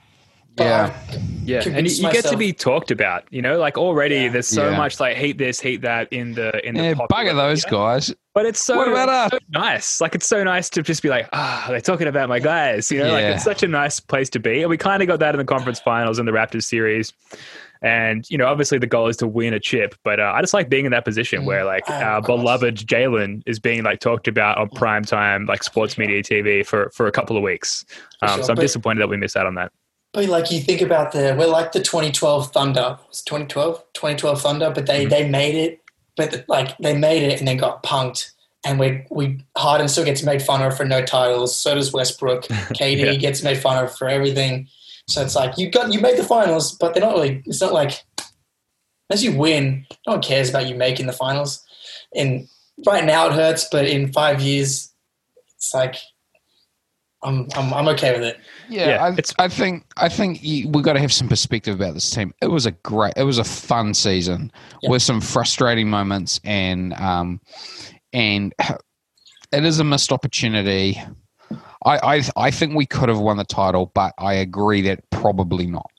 But Yeah. I Yeah, and you, you get to be talked about. You know, like already Yeah. there's so Yeah. much like hate this, hate that in the in the Yeah, popular bugger those media. guys. But it's so, What about so nice. Like it's so nice to just be like, ah, they're talking about my guys. You know, like it's such a nice place to be. And we kind of got that in the conference finals in the Raptors series. And you know, obviously the goal is to win a chip, but uh, I just like being in that position Mm. where like Ah, our beloved Jaylen is being like talked about on prime time, like sports media TV for for a couple of weeks. Um, sure, so I'm but- disappointed that we missed out on that. But like you think about the we're like the 2012 Thunder. It's 2012, 2012 Thunder, but they they made it. But like they made it and then got punked and we we Harden still gets made fun of for no titles. So does Westbrook. <laughs> KD Yeah. gets made fun of for everything. So it's like you got you made the finals, but they're not really. It's not like as you win, no one cares about you making the finals. And right now it hurts, but in five years, it's like I'm I'm I'm okay with it. Yeah, Yeah, I, it's- I think I think you, we got to have some perspective about this team. It was a great, it was a fun season Yeah. with some frustrating moments, and um, and it is a missed opportunity. I, I I think we could have won the title, but I agree that probably not.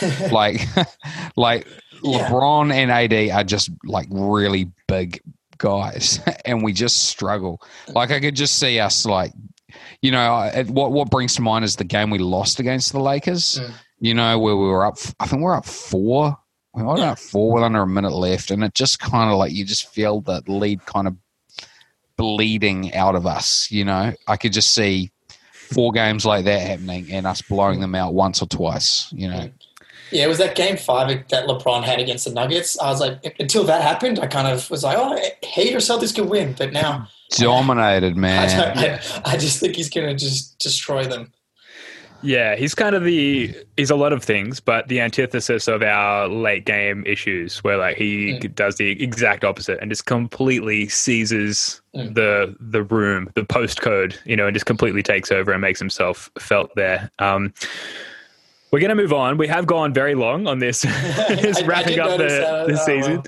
<laughs> like <laughs> like Yeah. LeBron and AD are just like really big guys, <laughs> and we just struggle. Like I could just see us like, you know, I- what what brings to mind is the game we lost against the Lakers. Mm. You know, where we were up. I think we we're up four. We were Yeah. up four with under a minute left, and it just kind of like you just feel the lead kind of bleeding out of us. You know, I could just see four games like that happening and us blowing them out once or twice. You know. Yeah, it was that game five that LeBron had against the Nuggets. I was like, until that happened, I kind of was like, oh, hate or Celtics could win, but now Dominated, <laughs> man. don't- I, I just think he's going to just destroy them. Yeah, he's kind of the he's a lot of things, but the antithesis of our late game issues, where like he Mm. does the exact opposite and just completely seizes Mm. the the room, the postcode, you know, and just completely takes over and makes himself felt there. Um, we're gonna move on. We have gone very long on this, <laughs> <laughs> this I- I wrapping did up the, the Oh, season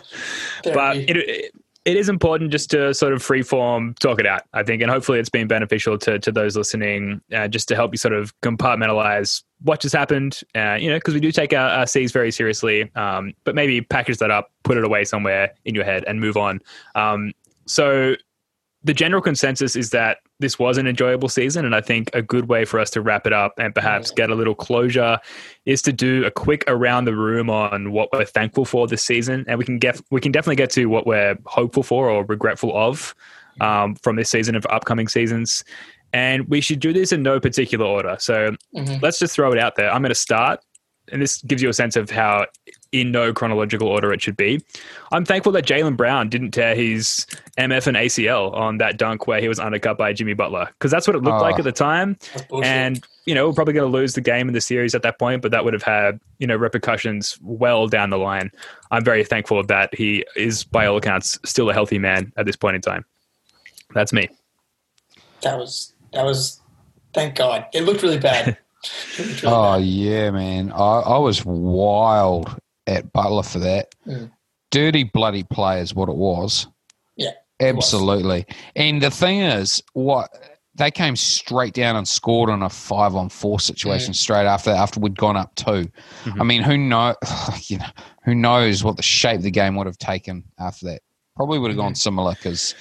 well. but it, it, it is important just to sort of freeform talk it out, I think, and hopefully it's been beneficial to to those listening, uh, just to help you sort of compartmentalize what just happened, uh, you know, because we do take our, our C's very seriously, um, but maybe package that up, put it away somewhere in your head, and move on. Um, so the general consensus is that this was an enjoyable season, and I think a good way for us to wrap it up and perhaps get a little closure is to do a quick around the room on what we're thankful for this season, and we can get we can definitely get to what we're hopeful for or regretful of um, from this season and for upcoming seasons. And we should do this in no particular order. So Mhm. let's just throw it out there. I'm going to start, and this gives you a sense of how in no chronological order it should be. I'm thankful that Jaylen Brown didn't tear his MF and ACL on that dunk where he was undercut by Jimmy Butler because that's what it looked Oh. like ah, at the time. And you know, we're probably going to lose the game in the series at that point, but that would have had you know repercussions well down the line. I'm very thankful of that. He is, by all accounts, still a healthy man at this point in time. That's me. that was that was thank God. It looked really bad. <laughs> It looked really Oh yeah, man. I, I was wild at Butler for that. Mm. Dirty bloody play is what it was. Yeah, it was. Absolutely. And the thing is, what they came straight down and scored on a five on four situation Mm. straight after after we'd gone up 2 Mm-hmm. I mean, who know <sighs> you know who knows what the shape the game would have taken after that? Probably would have gone similar because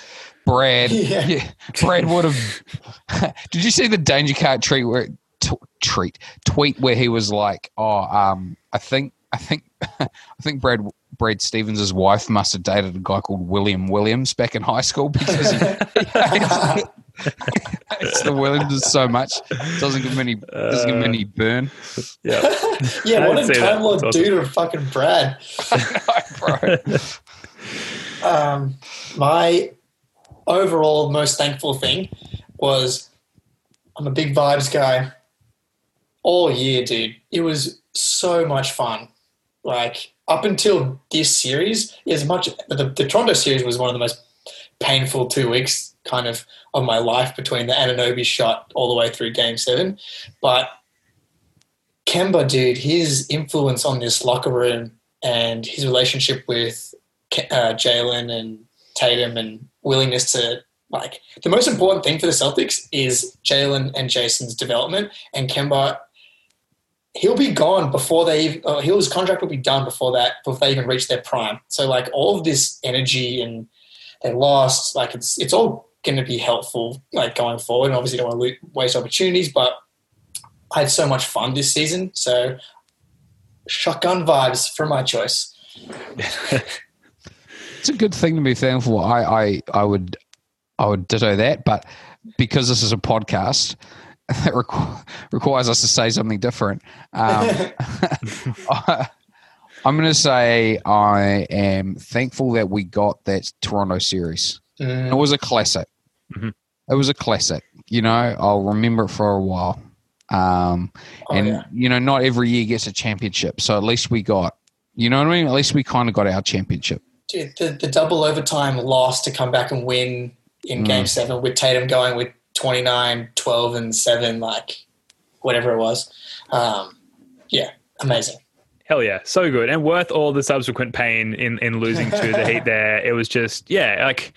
Brad. <laughs> Yeah. yeah. Brad would have. <laughs> did you see the danger card treat where t- treat tweet where he was like, "Oh, um, I think, I think, <laughs> I think Brad Brad Stevens' wife must have dated a guy called William Williams back in high school <laughs> because he, <laughs> it's the Williams so much doesn't give him any doesn't give him any burn, Yeah. yeah, what didn't a time lord That's awesome. dude or fucking Brad. bro. Um, my overall most thankful thing was I'm a big vibes guy all year, dude. It was so much fun. Like up until this series, as much the, the Toronto series was one of the most painful two weeks kind of of my life between the Anunoby shot all the way through Game Seven, but Kemba, dude, his influence on this locker room and his relationship with uh, Jaylen and Tatum and willingness to like the most important thing for the Celtics is Jaylen and Jayson's development and Kemba. He'll be gone before they. even- Uh, his contract will be done before that. Before they even reach their prime. So like all of this energy and they lost. Like it's it's all going to be helpful like going forward. And obviously don't want to waste opportunities, but I had so much fun this season. So shotgun vibes for my choice. <laughs> It's a good thing to be thankful. I, I, I would, I would ditto that, but because this is a podcast that requ- requires us to say something different, um, <laughs> <laughs> I'm going to say I am thankful that we got that Toronto series. Mm. It was a classic. Mhm. It was a classic. You know, I'll remember it for a while. Um, Oh, and yeah. you know, not every year gets a championship, so at least we got. You know what I mean? At least we kind of got our championship. Dude, the, the double overtime loss to come back and win in Mm. game seven with Tatum going with 29, 12, and 7, like whatever it was. Um, yeah, amazing. Hell yeah, so good and worth all the subsequent pain in in losing to the Heat. <laughs> There, it was just yeah, like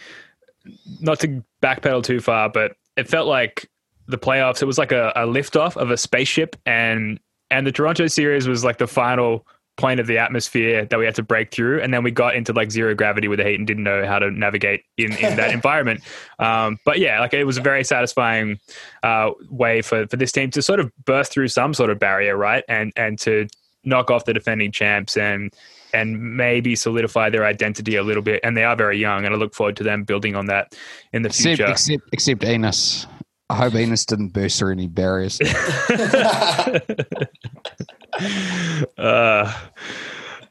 not to backpedal too far, but it felt like the playoffs. It was like a, a liftoff of a spaceship, and and the Toronto series was like the final point of the atmosphere that we had to break through, and then we got into like zero gravity with the Heat and didn't know how to navigate in in that <laughs> environment. Um, but yeah, like it was a very satisfying uh, way for for this team to sort of burst through some sort of barrier, right, and and to knock off the defending champs and and maybe solidify their identity a little bit. And they are very young, and I look forward to them building on that in the Except, future. except, except Enes. I hope Enes didn't burst through any barriers. <laughs> <laughs> uh,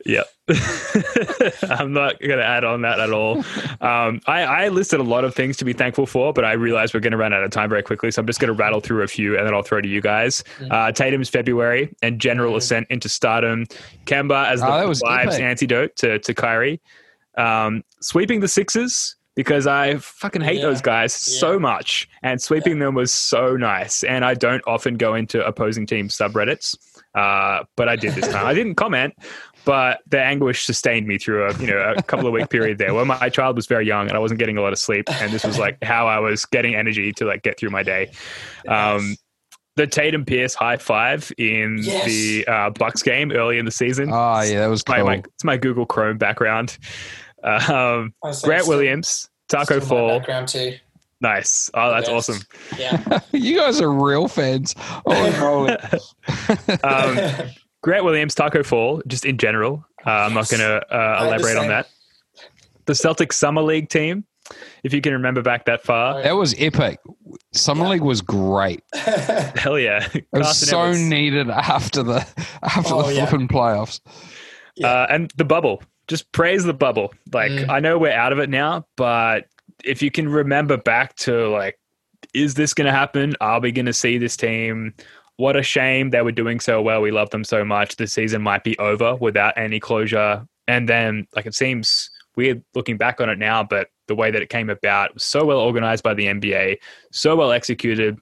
yeah. <laughs> I'm not going to add on that at all. Um, I, I listed a lot of things to be thankful for, but I realized we're going to run out of time very quickly. So I'm just going to rattle through a few and then I'll throw to you guys. Uh, Tatum's February and general ascent into stardom. Kemba as the Oh, vibes epic. antidote to, to Kyrie. Um, sweeping the Sixers because I fucking hate Yeah. those guys Yeah. so much. And sweeping them was so nice. And I don't often go into opposing team subreddits, uh, but I did this time. I didn't comment, but the anguish sustained me through a you know a couple of week period there where my child was very young and I wasn't getting a lot of sleep, and this was like how I was getting energy to like get through my day. Um, the Tatum Pierce high five in Yes. the uh, Bucks game early in the season. oh yeah, that was my, cool. my, it's my Google Chrome background. <laughs> Um, Grant still- Williams, Taco still my Fall, background too. Nice. Oh, that's awesome. Yeah. <laughs> you guys are real fans. <laughs> Oh. Um, Grant Williams, Taco Fall, just in general. Uh, I'm not going to uh, elaborate on that. The Celtic Summer League team, if you can remember back that far. that was epic. Summer League was great. <laughs> Hell yeah. It was so needed after the after Oh, the yeah. flipping playoffs. Uh, and the bubble. Just praise the bubble. Like, Mm. I know we're out of it now, but if you can remember back to, like, is this going to happen? Are we going to see this team? What a shame they were doing so well. We love them so much. The season might be over without any closure. And then, like, it seems weird looking back on it now, but the way that it came about was so well organized by the NBA, so well executed.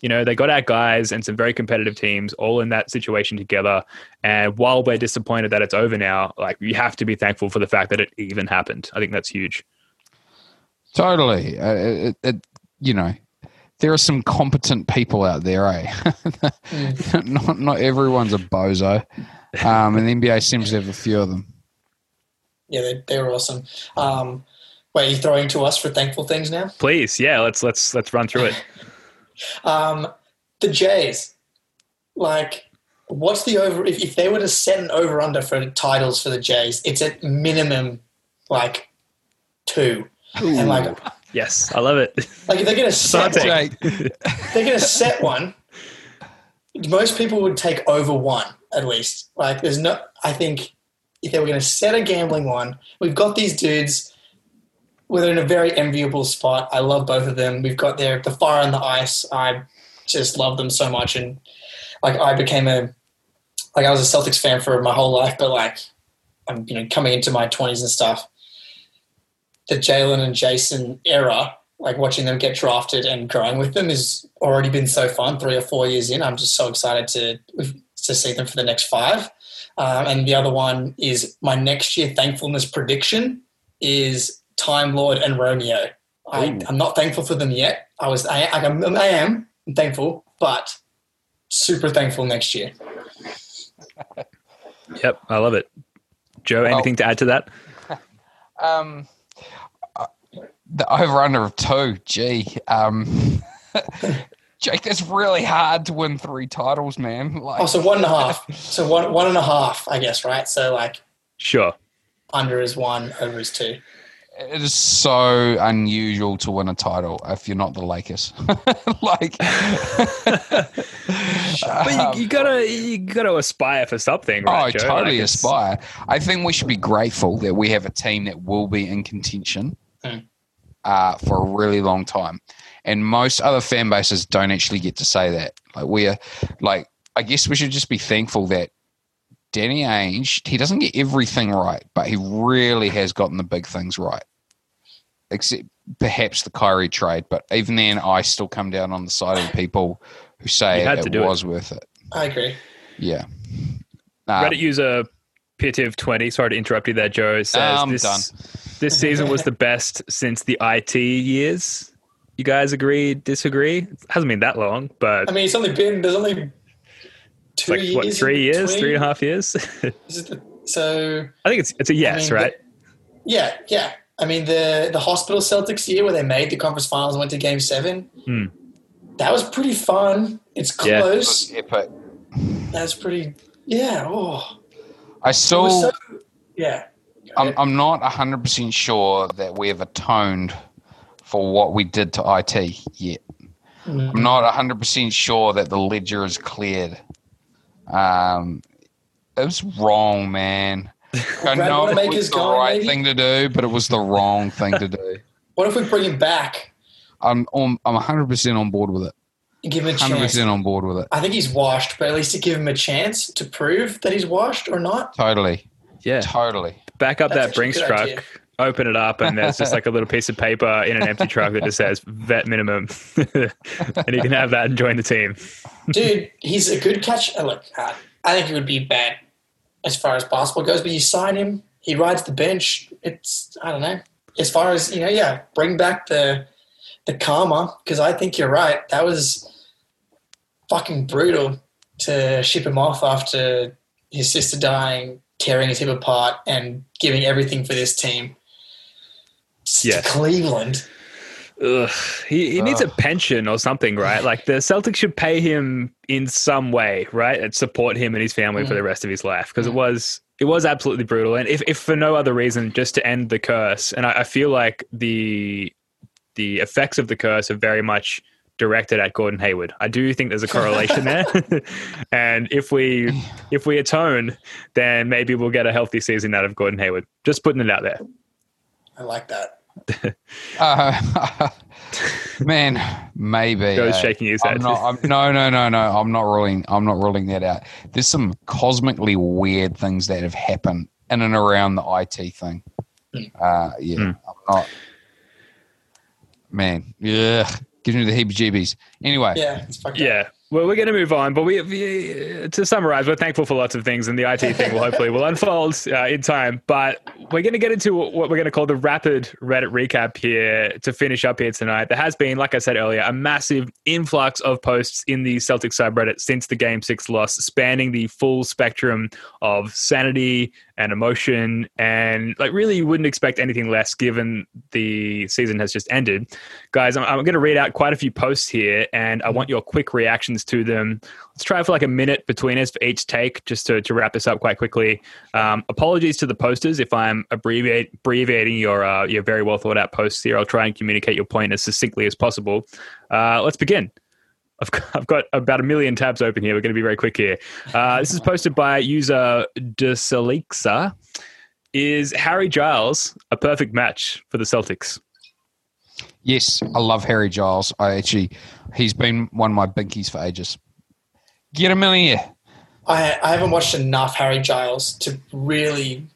You know, they got our guys and some very competitive teams all in that situation together. And while we're disappointed that it's over now, like you have to be thankful for the fact that it even happened. I think that's huge. Totally. Uh, it, it, you know, there are some competent people out there, eh? <laughs> not not everyone's a bozo, um, and the NBA seems to have a few of them. yeah, they, they were awesome. Um, wait, are you throwing to us for thankful things now? Please, yeah, let's let's let's run through it. <laughs> Um, the Jays, like, what's the over? If, if they were to set an over under for titles for the Jays, it's at minimum like two. And like, Yes, I love it. like if they're gonna set one, Jake, if they're gonna set one. Most people would take over one at least. Like, there's no. I think if they were going to set a gambling one, we've got these dudes. Well, they're in a very enviable spot. I love both of them. We've got their the fire and the ice. I just love them so much, and like I became a like I was a Celtics fan for my whole life, but like I'm you know coming into my twenties and stuff. The Jaylen and Jayson era, like watching them get drafted and growing with them, has already been so fun. Three or four years in, I'm just so excited to to see them for the next five. Um, and the other one is my next year thankfulness prediction is Time Lord and Romeo. I, I'm not thankful for them yet. I was, I, I, am- I am thankful, but super thankful next year. <laughs> Yep, I love it. Joe, anything to add to that? <laughs> um, the over under of two. Gee, um, <laughs> Jake, that's really hard to win three titles, man. Like, Oh, so one and a <laughs> half. So one, one and a half, I guess, right? So like Sure. under is one, over is two. it is so unusual to win a title if you're not the Lakers. <laughs> like, But you, you gotta you gotta aspire for something, right? oh, Joe? totally Like, aspire. I think we should be grateful that we have a team that will be in contention. Hmm. Uh, for a really long time, and most other fan bases don't actually get to say that. Like we are, like I guess we should just be thankful that Danny Ainge he doesn't get everything right, but he really has gotten the big things right. Except perhaps the Kyrie trade, but even then, I still come down on the side of the people who say You it to do it. was worth it. I agree. Yeah. Um, Reddit user Pitiv20, sorry to interrupt you there, Joe, says I'm this, done. this season was the best since the IT years. You guys agree, disagree? It hasn't been that long, but I mean, it's only been there's only two like, years. what, in three years, between. three and a half years? <laughs> So I This is the- so think it's it's a yes, mean, right? yeah, yeah. I mean the the hospital Celtics year where they made the conference finals and went to Game Seven. Hmm. That was pretty fun. It's close. Epic. That's pretty. Yeah. Oh, I still, so. Yeah. I'm, I'm not 100% sure that we have atoned for what we did to IT yet. Mm. I'm not 100% sure that the ledger is cleared. Um, it was wrong, man. <laughs> I know it was the going, right maybe? thing to do, but it was the wrong thing to do. <laughs> What if we bring him back I'm I'm I'm 100% on board with it. And give him a chance? 100% on board with it. I think he's washed, but at least to give him a chance to prove that he's washed or not. Totally. Yeah. Totally. Back up That's that actually Brinks truck, idea. open it up, and there's just like a little piece of paper in an empty truck that just says vet minimum. <laughs> and you can have that and join the team. Dude, <laughs> he's a good catch. uh, Look, uh, I think he would be bad as far as basketball goes, but you sign him, he rides the bench. It's I don't know. As far as you know, yeah, bring back the the karma because I think you're right. That was fucking brutal to ship him off after his sister dying, tearing his hip apart, and giving everything for this team. to Yes. Cleveland. Ugh. He, he needs a pension or something, right? Like the Celtics should pay him in some way, right? And support him and his family for mm. the rest of his life because it mm. was it was absolutely brutal. And if, if for no other reason, just to end the curse. And I, I feel like the the effects of the curse are very much directed at Gordon Hayward. I do think there's a correlation there. <laughs> and if we if we atone, then maybe we'll get a healthy season out of Gordon Hayward. Just putting it out there. I like that. <laughs> Uh, <laughs> man, maybe. Joe's uh, shaking his I'm head. not, I'm, no, no, no, no. I'm not ruling. I'm not ruling that out. There's some cosmically weird things that have happened in and around the IT thing. Uh, yeah, Hmm. I'm not. Man, yeah, gives me the heebie-jeebies. Anyway, Yeah, it's fucked up. Well, we're going to move on, but we, we to summarize, we're thankful for lots of things, and the IT <laughs> thing will hopefully will unfold uh, in time. But we're going to get into what we're going to call the rapid Reddit recap here to finish up here tonight. There has been, like I said earlier, a massive influx of posts in the Celtic subreddit since the Game Six loss, spanning the full spectrum of sanity and emotion, and like really, you wouldn't expect anything less given the season has just ended. Guys, I'm, I'm going to read out quite a few posts here, and I want your quick reactions to them. Let's try for like a minute between us for each take, just to, to wrap this up quite quickly. Um, apologies to the posters if I'm abbreviate, abbreviating your uh, your very well thought out posts here. I'll try and communicate your point as succinctly as possible. Uh, let's begin. I've got, I've got about a million tabs open here. We're going to be very quick here. Uh, this is posted by user Desalixa. Is Harry Giles a perfect match for the Celtics? yes, I love Harry Giles. I actually, he's been one of my binkies for ages. Get him in here. I, I haven't watched enough Harry Giles to really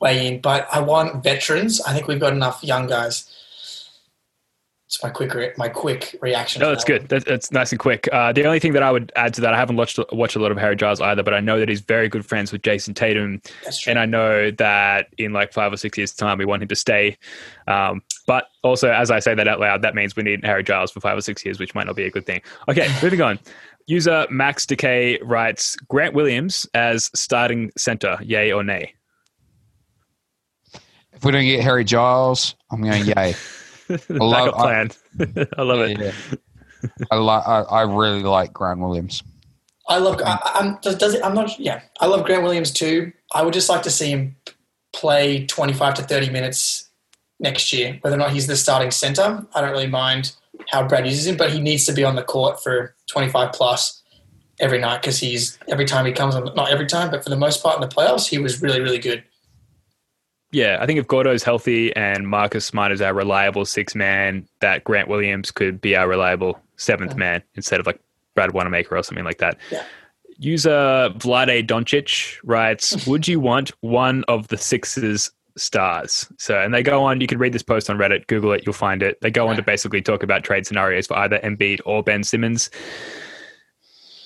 weigh in, but I want veterans. I think we've got enough young guys. It's my quick re- my quick reaction. No, that's that good. That, that's nice and quick. Uh, the only thing that I would add to that, I haven't watched watched a lot of Harry Giles either, but I know that he's very good friends with Jayson Tatum. That's true. and I know that in like five or six years' time, we want him to stay. Um, but also, as I say that out loud, that means we need Harry Giles for five or six years, which might not be a good thing. Okay, <laughs> moving on. User Max Decay writes Grant Williams as starting center, yay or nay? If we don't get Harry Giles, I'm going yay. <laughs> <laughs> love- Backup plan. <laughs> I love it. Yeah. I like. I, I really like Grant Williams. I love. I, I'm does, does it, I'm not. Yeah, I love Grant Williams too. I would just like to see him play 25 to 30 minutes next year. Whether or not he's the starting center, I don't really mind how Brad uses him, but he needs to be on the court for 25 plus every night because he's every time he comes on. Not every time, but for the most part in the playoffs, he was really really good. Yeah, I think if Gordo's healthy and Marcus Smart is our reliable six man, that Grant Williams could be our reliable seventh man instead of like Brad Wanamaker or something like that. Yeah. User Vlade Doncic writes, <laughs> "Would you want one of the Sixers stars?" So, and they go on. You can read this post on Reddit, Google it, you'll find it. They go on to basically talk about trade scenarios for either Embiid or Ben Simmons.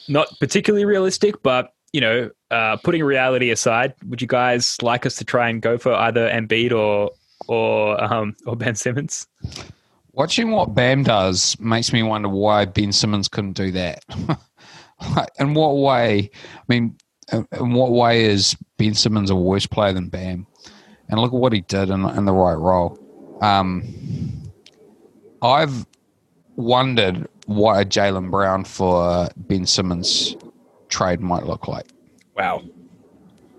Not particularly realistic, but you know, uh, putting reality aside, would you guys like us to try and go for either Embiid or or um, or Ben Simmons? Watching what Bam does makes me wonder why Ben Simmons couldn't do that. <laughs> in what way? I mean, in what way is Ben Simmons a worse player than Bam? And look at what he did in, in the right role. Um, I've wondered why Jaylen Brown for Ben Simmons trade might look like. Wow,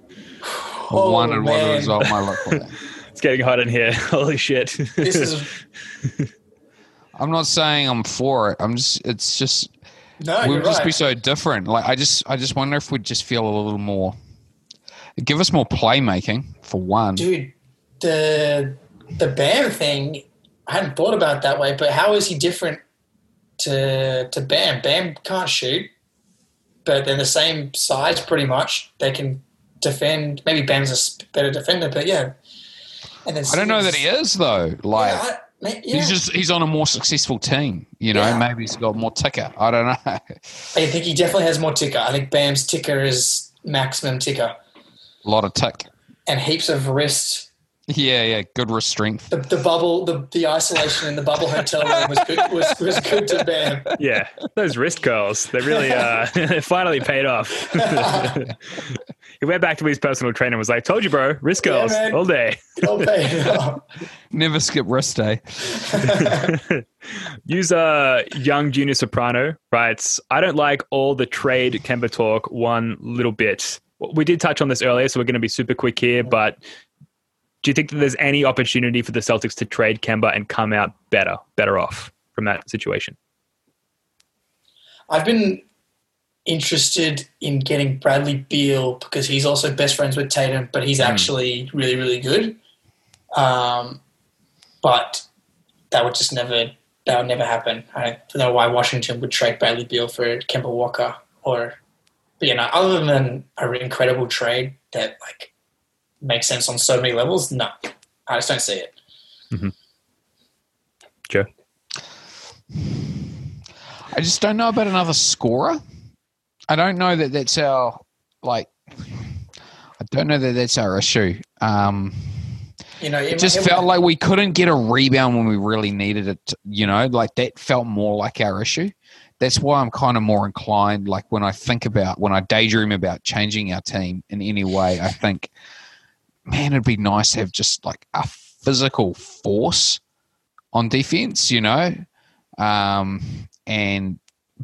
I Oh, wondered what the result might look <laughs> like. it's getting hot in here. <laughs> Holy shit! This is <laughs> I'm not saying I'm for it. I'm just. It's just no, we you're would just right. be so different. Like I just, I just wonder if we'd just feel a little more. Give us more playmaking for one. Dude, the the Bam thing, I hadn't thought about it that way, but how is he different to to Bam? Bam can't shoot, but they're the same size pretty much. They can defend. Maybe Bam's a better defender, but yeah. And I don't know that he is though. Like Yeah, I, yeah. he's just he's on a more successful team. You know, Yeah. maybe he's got more ticker. I don't know. I think he definitely has more ticker. I think Bam's ticker is maximum ticker a lot of tick. and heaps of wrist. Yeah, yeah, good wrist strength. The, the bubble, the, the isolation in the bubble hotel room was good. Was, was good to Bam. yeah, those wrist curls, they really uh, <laughs> finally paid off. <laughs> he went back to his personal trainer and was like, "Told you, bro, wrist Yeah, curls man. all day." Well paid. <laughs> Never skip wrist day. User Young Junior Soprano writes, I don't like all the trade Kemba talk one little bit. We did touch on this earlier, so we're going to be super quick here, but do you think that there's any opportunity for the Celtics to trade Kemba and come out better, better off from that situation? I've been interested in getting Bradley Beal because he's also best friends with Tatum, but he's actually really, really good. Um, but that would just never that would never happen. I don't know why Washington would trade Bradley Beal for Kemba Walker or but you know, other than an incredible trade that like makes sense on so many levels, no. I just don't see it. Joe? I just don't know about another scorer. I don't know that that's our like. I don't know that that's our issue. Um, You know, it just felt like we couldn't get a rebound when we really needed it. You know, like that felt more like our issue. That's why I'm kind of more inclined. Like when I think about when I daydream about changing our team in any way, I think, man, it'd be nice to have just like a physical force on defense. You know, um, and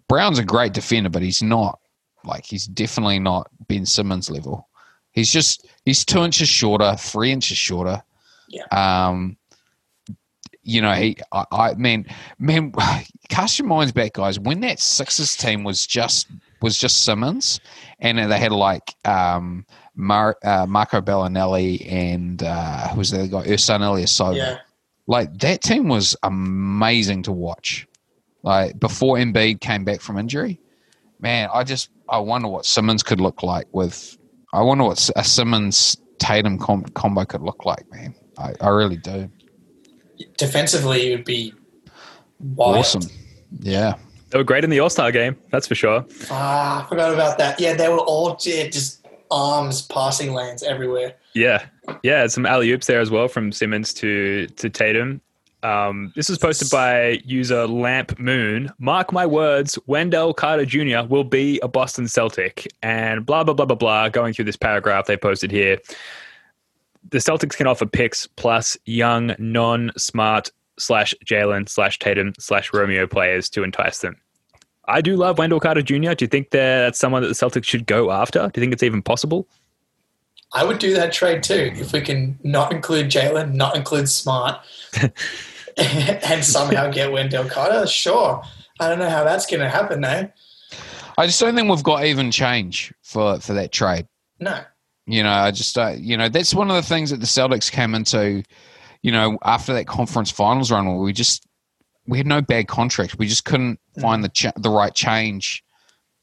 Brown's a great defender, but he's not like he's definitely not Ben Simmons level. He's just he's two inches shorter, three inches shorter. Yeah. Um, you know, he, I, I man, man, <sighs> cast your minds back, guys. When that Sixers team was just was just Simmons, and they had like um, Mar, uh, Marco Belinelli and uh, who was the other guy, Ersan Ilyasova. yeah. Like that team was amazing to watch. Like before Embiid came back from injury, man, I just I wonder what Simmons could look like with. I wonder what a Simmons Tatum com- combo could look like, man. I, I really do. Defensively, it would be wild. Awesome. Yeah. They were great in the All Star game, that's for sure. Ah, I forgot about that. Yeah, they were all just arms, passing lanes everywhere. Yeah, yeah, some alley oops there as well from Simmons to to Tatum. Um, this was posted by user Lamp Moon. Mark my words, Wendell Carter Jr. will be a Boston Celtic, and blah blah blah blah blah. Going through this paragraph they posted here, the Celtics can offer picks plus young, non-smart slash Jaylen slash Tatum slash Romeo players to entice them. I do love Wendell Carter Jr. Do you think that's someone that the Celtics should go after? Do you think it's even possible? I would do that trade too if we can not include Jaylen, not include Smart, <laughs> and somehow get Wendell Carter. Sure. I don't know how that's going to happen though. I just don't think we've got even change for for that trade. No. You know, I just, uh, you know, that's one of the things that the Celtics came into, you know, after that conference finals run where we just, we had no bad contract. We just couldn't find the ch- the right change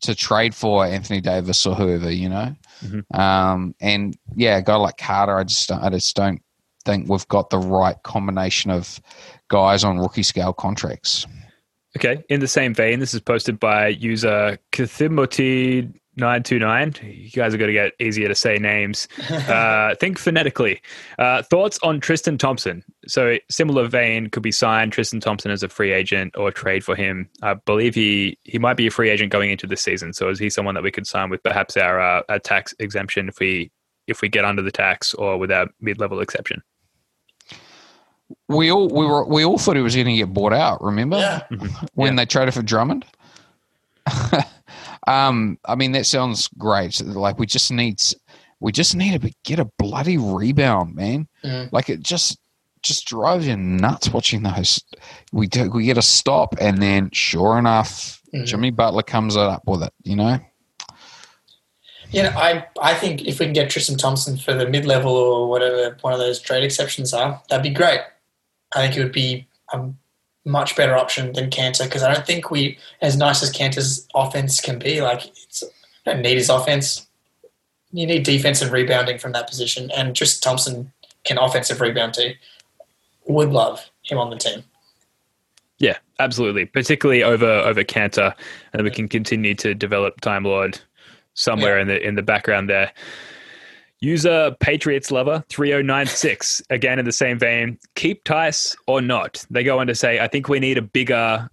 to trade for Anthony Davis or whoever, you know. Um, and yeah, a guy like Carter, I just, don't- I just don't think we've got the right combination of guys on rookie scale contracts. Okay. In the same vein, this is posted by user Kathimoti929. You guys are going to get easier to say names. <laughs> Uh, think phonetically. Uh, thoughts on Tristan Thompson? So, similar vein could be signed Tristan Thompson as a free agent or trade for him. I believe he, he might be a free agent going into this season. So, is he someone that we could sign with perhaps our, uh, our tax exemption if we if we get under the tax or with our mid level exception? We all we were we all thought he was going to get bought out. Remember Yeah. when they traded for Drummond? <laughs> um, I mean that sounds great. Like we just need we just need to get a bloody rebound, man. Mhm. Like it just just drives you nuts watching those. We do we get a stop, and then sure enough, Mhm. Jimmy Butler comes up with it. You know. You know, I I think if we can get Tristan Thompson for the mid level or whatever one of those trade exceptions are, that'd be great. I think it would be a much better option than Kanter because I don't think we, as nice as Kanter's offense can be, like it's you don't need his offense. You need defense and rebounding from that position, and just Thompson can offensive rebound too. Would love him on the team. Yeah, absolutely. Particularly over over Kanter, and we can continue to develop Time Lord somewhere Yeah. in the in the background there. User Patriots Lover 3096, again in the same vein, keep Theis or not. They go on to say, I think we need a bigger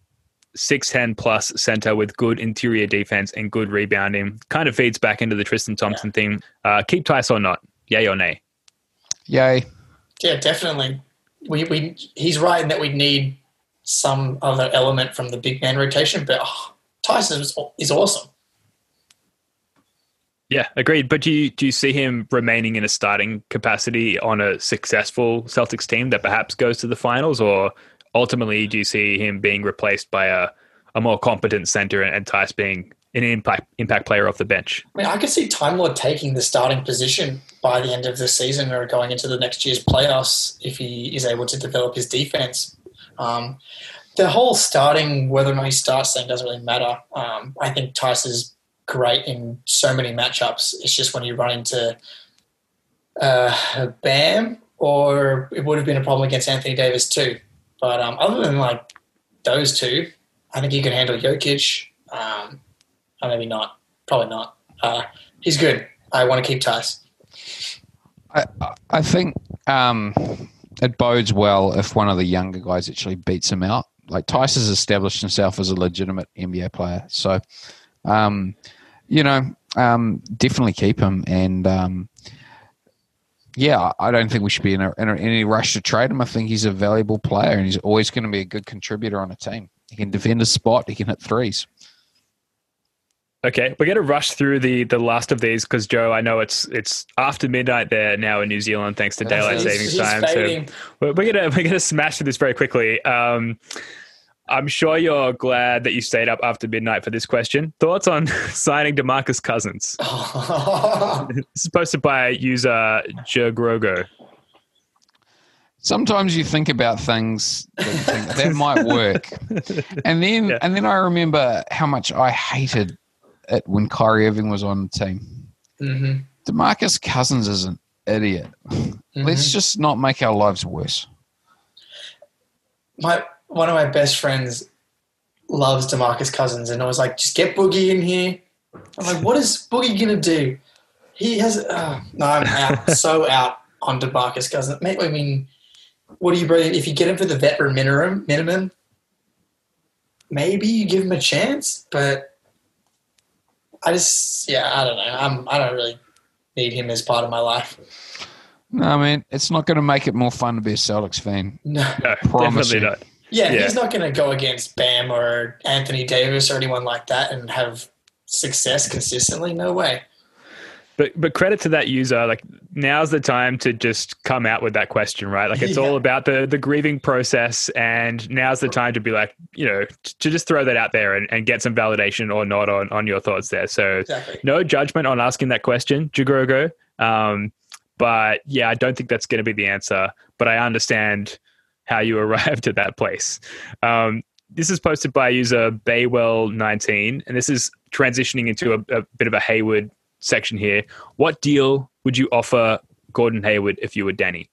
6'10 plus center with good interior defense and good rebounding. Kind of feeds back into the Tristan Thompson thing. Uh, keep Theis or not? Yay or nay? Yay. Yeah, definitely. We, we he's right in that we need some other element from the big man rotation, but oh, Tyson is, is awesome. Yeah, agreed. But do you do you see him remaining in a starting capacity on a successful Celtics team that perhaps goes to the finals, or ultimately do you see him being replaced by a, a more competent center and, and Theis being an impact impact player off the bench? I mean, I could see Time Lord taking the starting position by the end of the season or going into the next year's playoffs if he is able to develop his defense. Um, the whole starting, whether or not he starts thing doesn't really matter. Um, I think Theis is great in so many matchups. It's just when you run into uh, Bam, or it would have been a problem against Anthony Davis too. But um, other than like those two, I think he can handle Jokic. Um, or maybe not. Probably not. Uh, he's good. I want to keep Theis. I, I think um, it bodes well if one of the younger guys actually beats him out. Like Theis has established himself as a legitimate NBA player, so um, you know, um, definitely keep him. And um, yeah, I don't think we should be in, a, in a, any rush to trade him. I think he's a valuable player, and he's always going to be a good contributor on a team. He can defend his spot. He can hit threes. Okay, we're going to rush through the the last of these because Joe, I know it's it's after midnight there now in New Zealand thanks to daylight He's- savings he's time. So we're we're gonna we're gonna smash through this very quickly. Um, I'm sure you're glad that you stayed up after midnight for this question. Thoughts on <laughs> signing DeMarcus Cousins? <laughs> This is posted by user Jagrogo. sometimes you think about things that, think, that might work, <laughs> and then Yeah. and then I remember how much I hated it when Kyrie Irving was on the team. hmm DeMarcus Cousins is an idiot. Let's just not make our lives worse. My one of my best friends loves DeMarcus Cousins, and I was like, just get Boogie in here. I'm like, what is Boogie gonna do? He has uh, no. I'm out, <laughs> so out on DeMarcus Cousins. Mate, I mean, what do you bring? If you get him for the veteran minimum, minimum, maybe you give him a chance. But I just, yeah, I don't know. I'm, I don't really need him as part of my life. No, I mean it's not going to make it more fun to be a Celtics fan. No. No, Promise definitely you. not. Yeah, Yeah. he's not going to go against Bam or Anthony Davis or anyone like that and have success consistently. No way. But but credit to that user. Like now's the time to just come out with that question, right? Like it's Yeah. all about the the grieving process, and now's the time to be like, you know, to just throw that out there and, and get some validation or not on on your thoughts there. So Exactly. no judgment on asking that question, Jagrogo. Um, but yeah, I don't think that's going to be the answer. But I understand how you <laughs> arrived at that place. Um, this is posted by user Baywell19, and this is transitioning into a, a bit of a Hayward section here. What deal would you offer Gordon Hayward if you were Danny?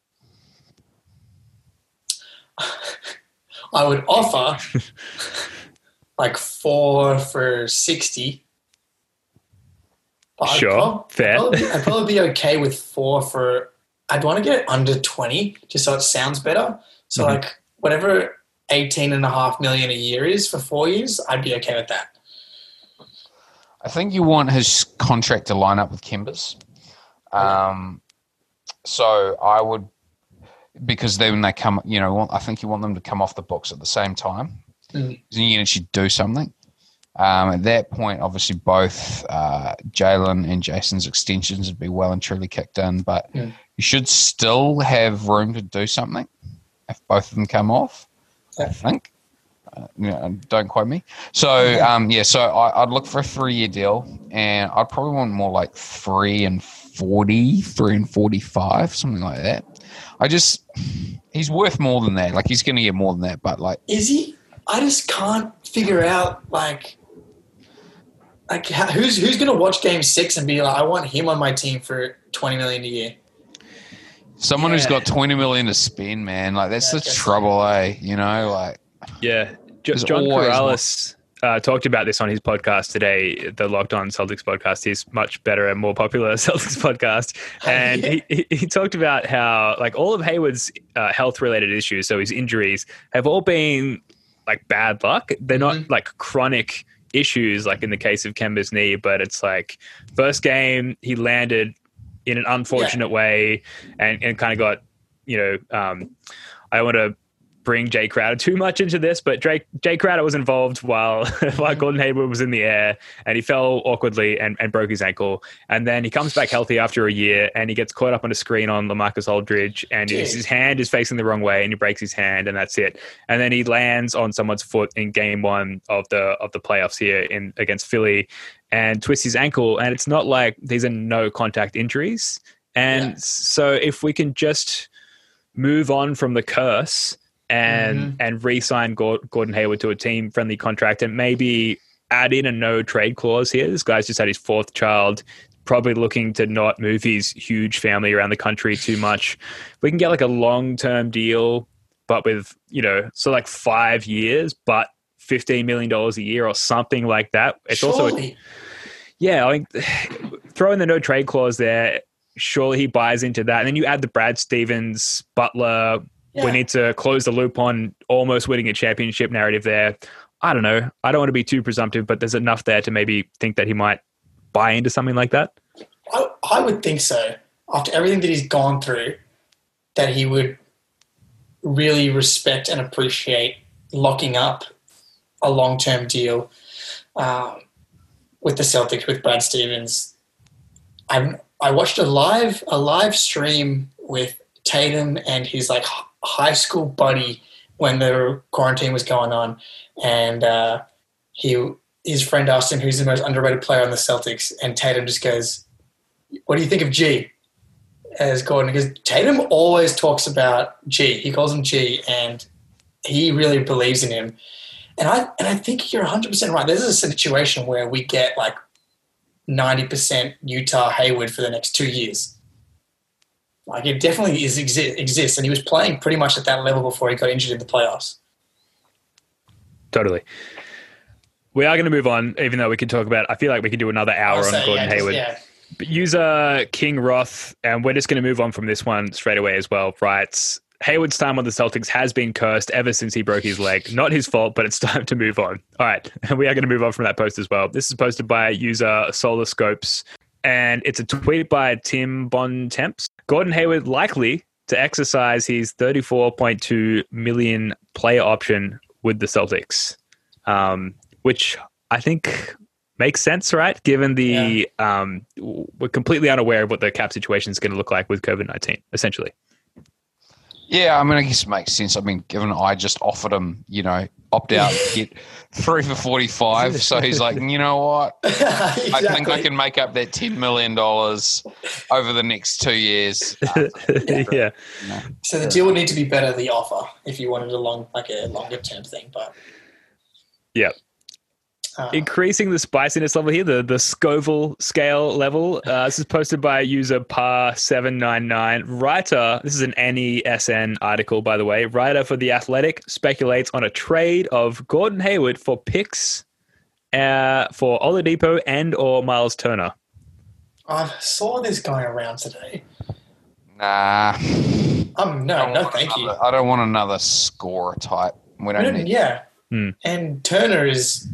<laughs> I would offer <laughs> like four for sixty. But I'd Sure, fair. I'd probably, I'd probably be okay with four for. I'd want to get it under twenty, just so it sounds better. So Mm-hmm. like whatever 18 and a half million a year is for four years, I'd be okay with that. I think you want his contract to line up with Kemba's. Um, so I would, because then they come, you know, I think you want them to come off the books at the same time. Mm. Then you can actually do something. Um, at that point, obviously, both uh, Jaylen and Jayson's extensions would be well and truly kicked in, but Mm. you should still have room to do something if both of them come off. I think. Uh, you know, don't quote me. So um, yeah, so I, I'd look for a three-year deal, and I'd probably want more like three and 40, three and forty-five, something like that. I just he's worth more than that. Like he's going to get more than that, but like Is he? I just can't figure out like like how, who's who's going to watch Game Six and be like, I want him on my team for 20 million a year. Someone who's got twenty million to spend, man. Like that's Yeah, the guess so. trouble, eh? You know, like Yeah, jo- John always Karalis uh, talked about this on his podcast today, the Locked On Celtics podcast. He's much better and more popular <laughs> Celtics podcast, and Yeah. he, he he talked about how like all of Hayward's uh, health related issues, so his injuries, have all been like bad luck. They're not Mhm. like chronic issues, like in the case of Kemba's knee, but it's like first game he landed in an unfortunate way and, and kind of got you know um, I don't want to bring Jay Crowder too much into this, but Drake, Jay Crowder was involved while <laughs> while Gordon Hayward was in the air, and he fell awkwardly and, and broke his ankle. And then he comes back healthy after a year, and he gets caught up on a screen on LaMarcus Aldridge, and his, his hand is facing the wrong way, and he breaks his hand, and that's it. And then he lands on someone's foot in Game One of the of the playoffs here in against Philly, and twists his ankle. And it's not like these are no contact injuries. And Yeah. so if we can just move on from the curse and Mhm. and re-sign Gordon Hayward to a team friendly contract and maybe add in a no trade clause here. This guy's just had his fourth child, probably looking to not move his huge family around the country too much. We can get like a long term deal, but with you know, so like five years, but fifteen million dollars a year or something like that. It's also a yeah, I think <sighs> throwing the no trade clause there. Surely he buys into that. And then you add the Brad Stevens, Butler, Yeah. we need to close the loop on almost winning a championship narrative there. I don't know. I don't want to be too presumptive, but there's enough there to maybe think that he might buy into something like that. I, I would think so. After everything that he's gone through, that he would really respect and appreciate locking up a long term deal um, with the Celtics with Brad Stevens. I I watched a live a live stream with Tatum and his like high school buddy when the quarantine was going on, and uh, he his friend asked him who's the most underrated player on the Celtics, and Tatum just goes, "What do you think of G?" As Gordon, because Tatum always talks about G. He calls him G, and he really believes in him. And I and I think you're 100 percent right. This is a situation where we get like 90 percent Utah Hayward for the next two years. Like it definitely is exi- exists, and he was playing pretty much at that level before he got injured in the playoffs. Totally. We are going to move on, even though we could talk about. I feel like we could do another hour on Gordon yeah, just- Hayward. yeah. But user uh, King Roth, and we're just going to move on from this one straight away as well. Writes Hayward's time on the Celtics has been cursed ever since he broke his leg. Not his fault, but it's <laughs> time to move on. All right, <laughs> we are going to move on from that post as well. This is posted by user Solar Scopes, and it's a tweet by Tim Bontemps. Gordon Hayward likely to exercise his 34.2 million player option with the Celtics, um, which I think makes sense, right? Given the um, we're completely unaware of what the cap situation is going to look like with COVID nineteen, essentially. Yeah, I mean, I guess it makes sense. I mean, given I just offered him, you know, opt out, get <laughs> three for forty-five. So he's like, you know what? exactly. <laughs> I think I can make up that ten million dollars over the next two years. <laughs> Uh, yeah. So the deal would need to be better the offer if you wanted a long, like a longer term thing. But Yeah. Uh, Increasing the spiciness level here, the, the Scoville scale level. Uh, <laughs> this is posted by user par799. Writer, this is an NESN article, by the way. Writer for The Athletic speculates on a trade of Gordon Hayward for picks uh, for Oladipo and or Miles Turner. I saw this going around today. nah, Um, no, no, want thank you. I don't want another scorer type. We don't need. Yeah. Hmm. And Turner is,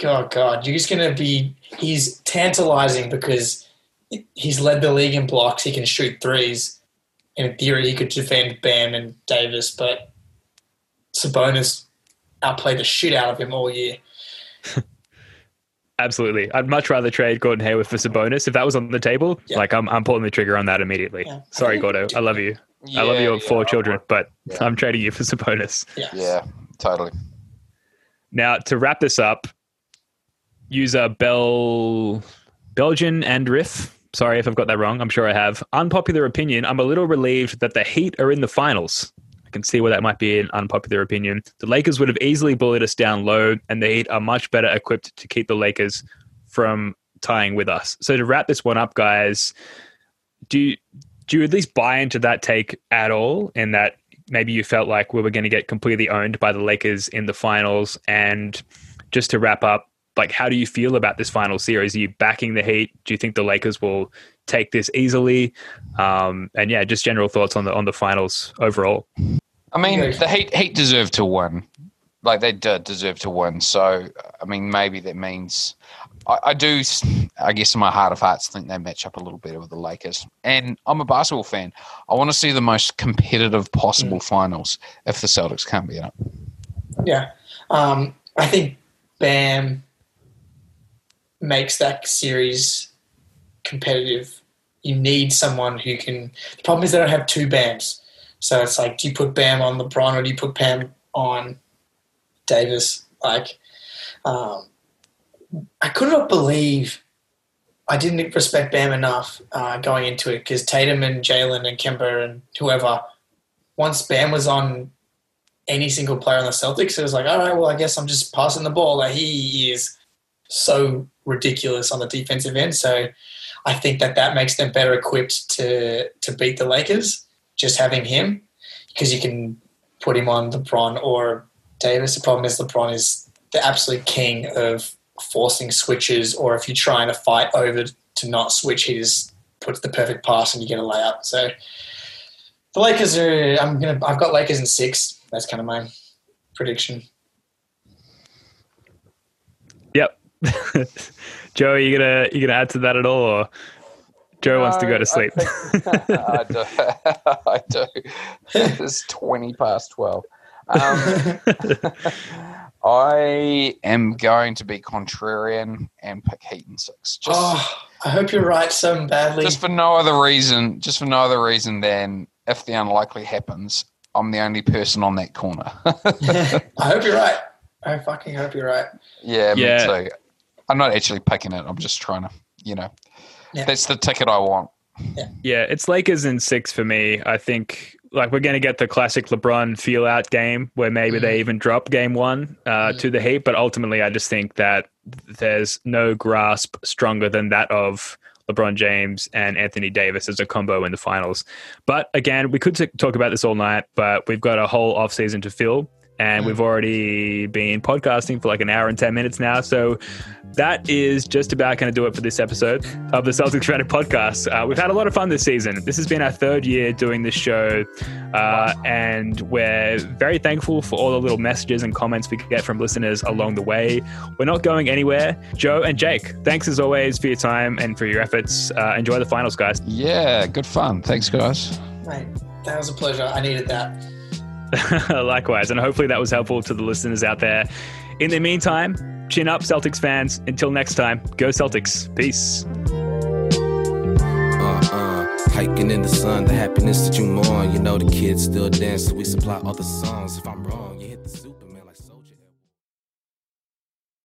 God, God, you're just going to be, he's tantalizing because he's led the league in blocks. He can shoot threes. In theory, he could defend Bam and Davis, but Sabonis outplayed the shit out of him all year. <laughs> Absolutely. I'd much rather trade Gordon Hayward for Sabonis. If that was on the table, Yeah. like I'm, I'm pulling the trigger on that immediately. Yeah. Sorry, Gordo. I love you. I love your yeah, four I children, would. but Yeah. I'm trading you for Sabonis. Yeah. Yeah, totally. Now, to wrap this up, user Bel Belgian and Riff. Sorry if I've got that wrong. I'm sure I have. Unpopular opinion. I'm a little relieved that the Heat are in the finals. I can see where that might be an unpopular opinion. The Lakers would have easily bullied us down low, and the Heat are much better equipped to keep the Lakers from tying with us. So to wrap this one up, guys, do do you at least buy into that take at all? In that maybe you felt like we were going to get completely owned by the Lakers in the finals. And just to wrap up, like, how do you feel about this final series? Are you backing the Heat? Do you think the Lakers will take this easily? Um, and yeah, just general thoughts on the on the finals overall. I mean, the Heat Heat deserve to win. Like they did deserve to win. So, I mean, maybe that means I, I do. I guess in my heart of hearts, think they match up a little better with the Lakers. And I'm a basketball fan. I want to see the most competitive possible finals if the Celtics can't be in it. Yeah. Um, I think Bam makes that series competitive. You need someone who can. The problem is they don't have two Bams. So it's like, do you put Bam on LeBron or do you put Bam on Davis? Like, um, I could not believe I didn't respect Bam enough uh, going into it because Tatum and Jaylen and Kemba and whoever, once Bam was on any single player on the Celtics, it was like, all right, well, I guess I'm just passing the ball. Like he is so ridiculous on the defensive end. So I think that that makes them better equipped to to beat the Lakers. Just having him, because you can put him on LeBron or Davis. The problem is LeBron is the absolute king of forcing switches, or if you're trying to fight over to not switch, he just puts the perfect pass and you get a layup. So the Lakers are. I'm gonna. I've got Lakers in six. That's kind of my prediction. Yep. <laughs> Joe, are you gonna you gonna add to that at all, or Joe wants to go to sleep? <laughs> <laughs> I do. I do. It's twenty past twelve. Um, I am going to be contrarian and pick Heat and six. Just, Oh, I hope you're right so badly. just for no other reason. Just for no other reason than if the unlikely happens, I'm the only person on that corner. I hope you're right. I fucking hope you're right. yeah, me too. I'm not actually picking it. I'm just trying to, you know, Yeah. that's the ticket I want. Yeah, it's Lakers in six for me. I think like we're going to get the classic LeBron feel out game where maybe they mm-hmm. even drop game one uh, mm-hmm. to the Heat, but ultimately I just think that there's no grasp stronger than that of LeBron James and Anthony Davis as a combo in the finals. But again, we could t- talk about this all night, but we've got a whole off season to fill. And mm-hmm. we've already been podcasting for like an hour and 10 minutes now. So that is just about going to do it for this episode of the Celtics Reddit podcast. Uh, we've had a lot of fun this season. This has been our third year doing this show, uh, and we're very thankful for all the little messages and comments we get from listeners along the way. We're not going anywhere. Joe and Jake, thanks as always for your time and for your efforts. Uh, enjoy the finals, guys. Yeah, good fun. Thanks, guys. Mate, that was a pleasure. I needed that. <laughs> Likewise, and hopefully that was helpful to the listeners out there. In the meantime, chin up, Celtics fans. Until next time, go Celtics. Peace. Uh, uh, Hiking in the sun, the happiness that you mourn. You know the kids still dance, we supply other songs. If I'm wrong,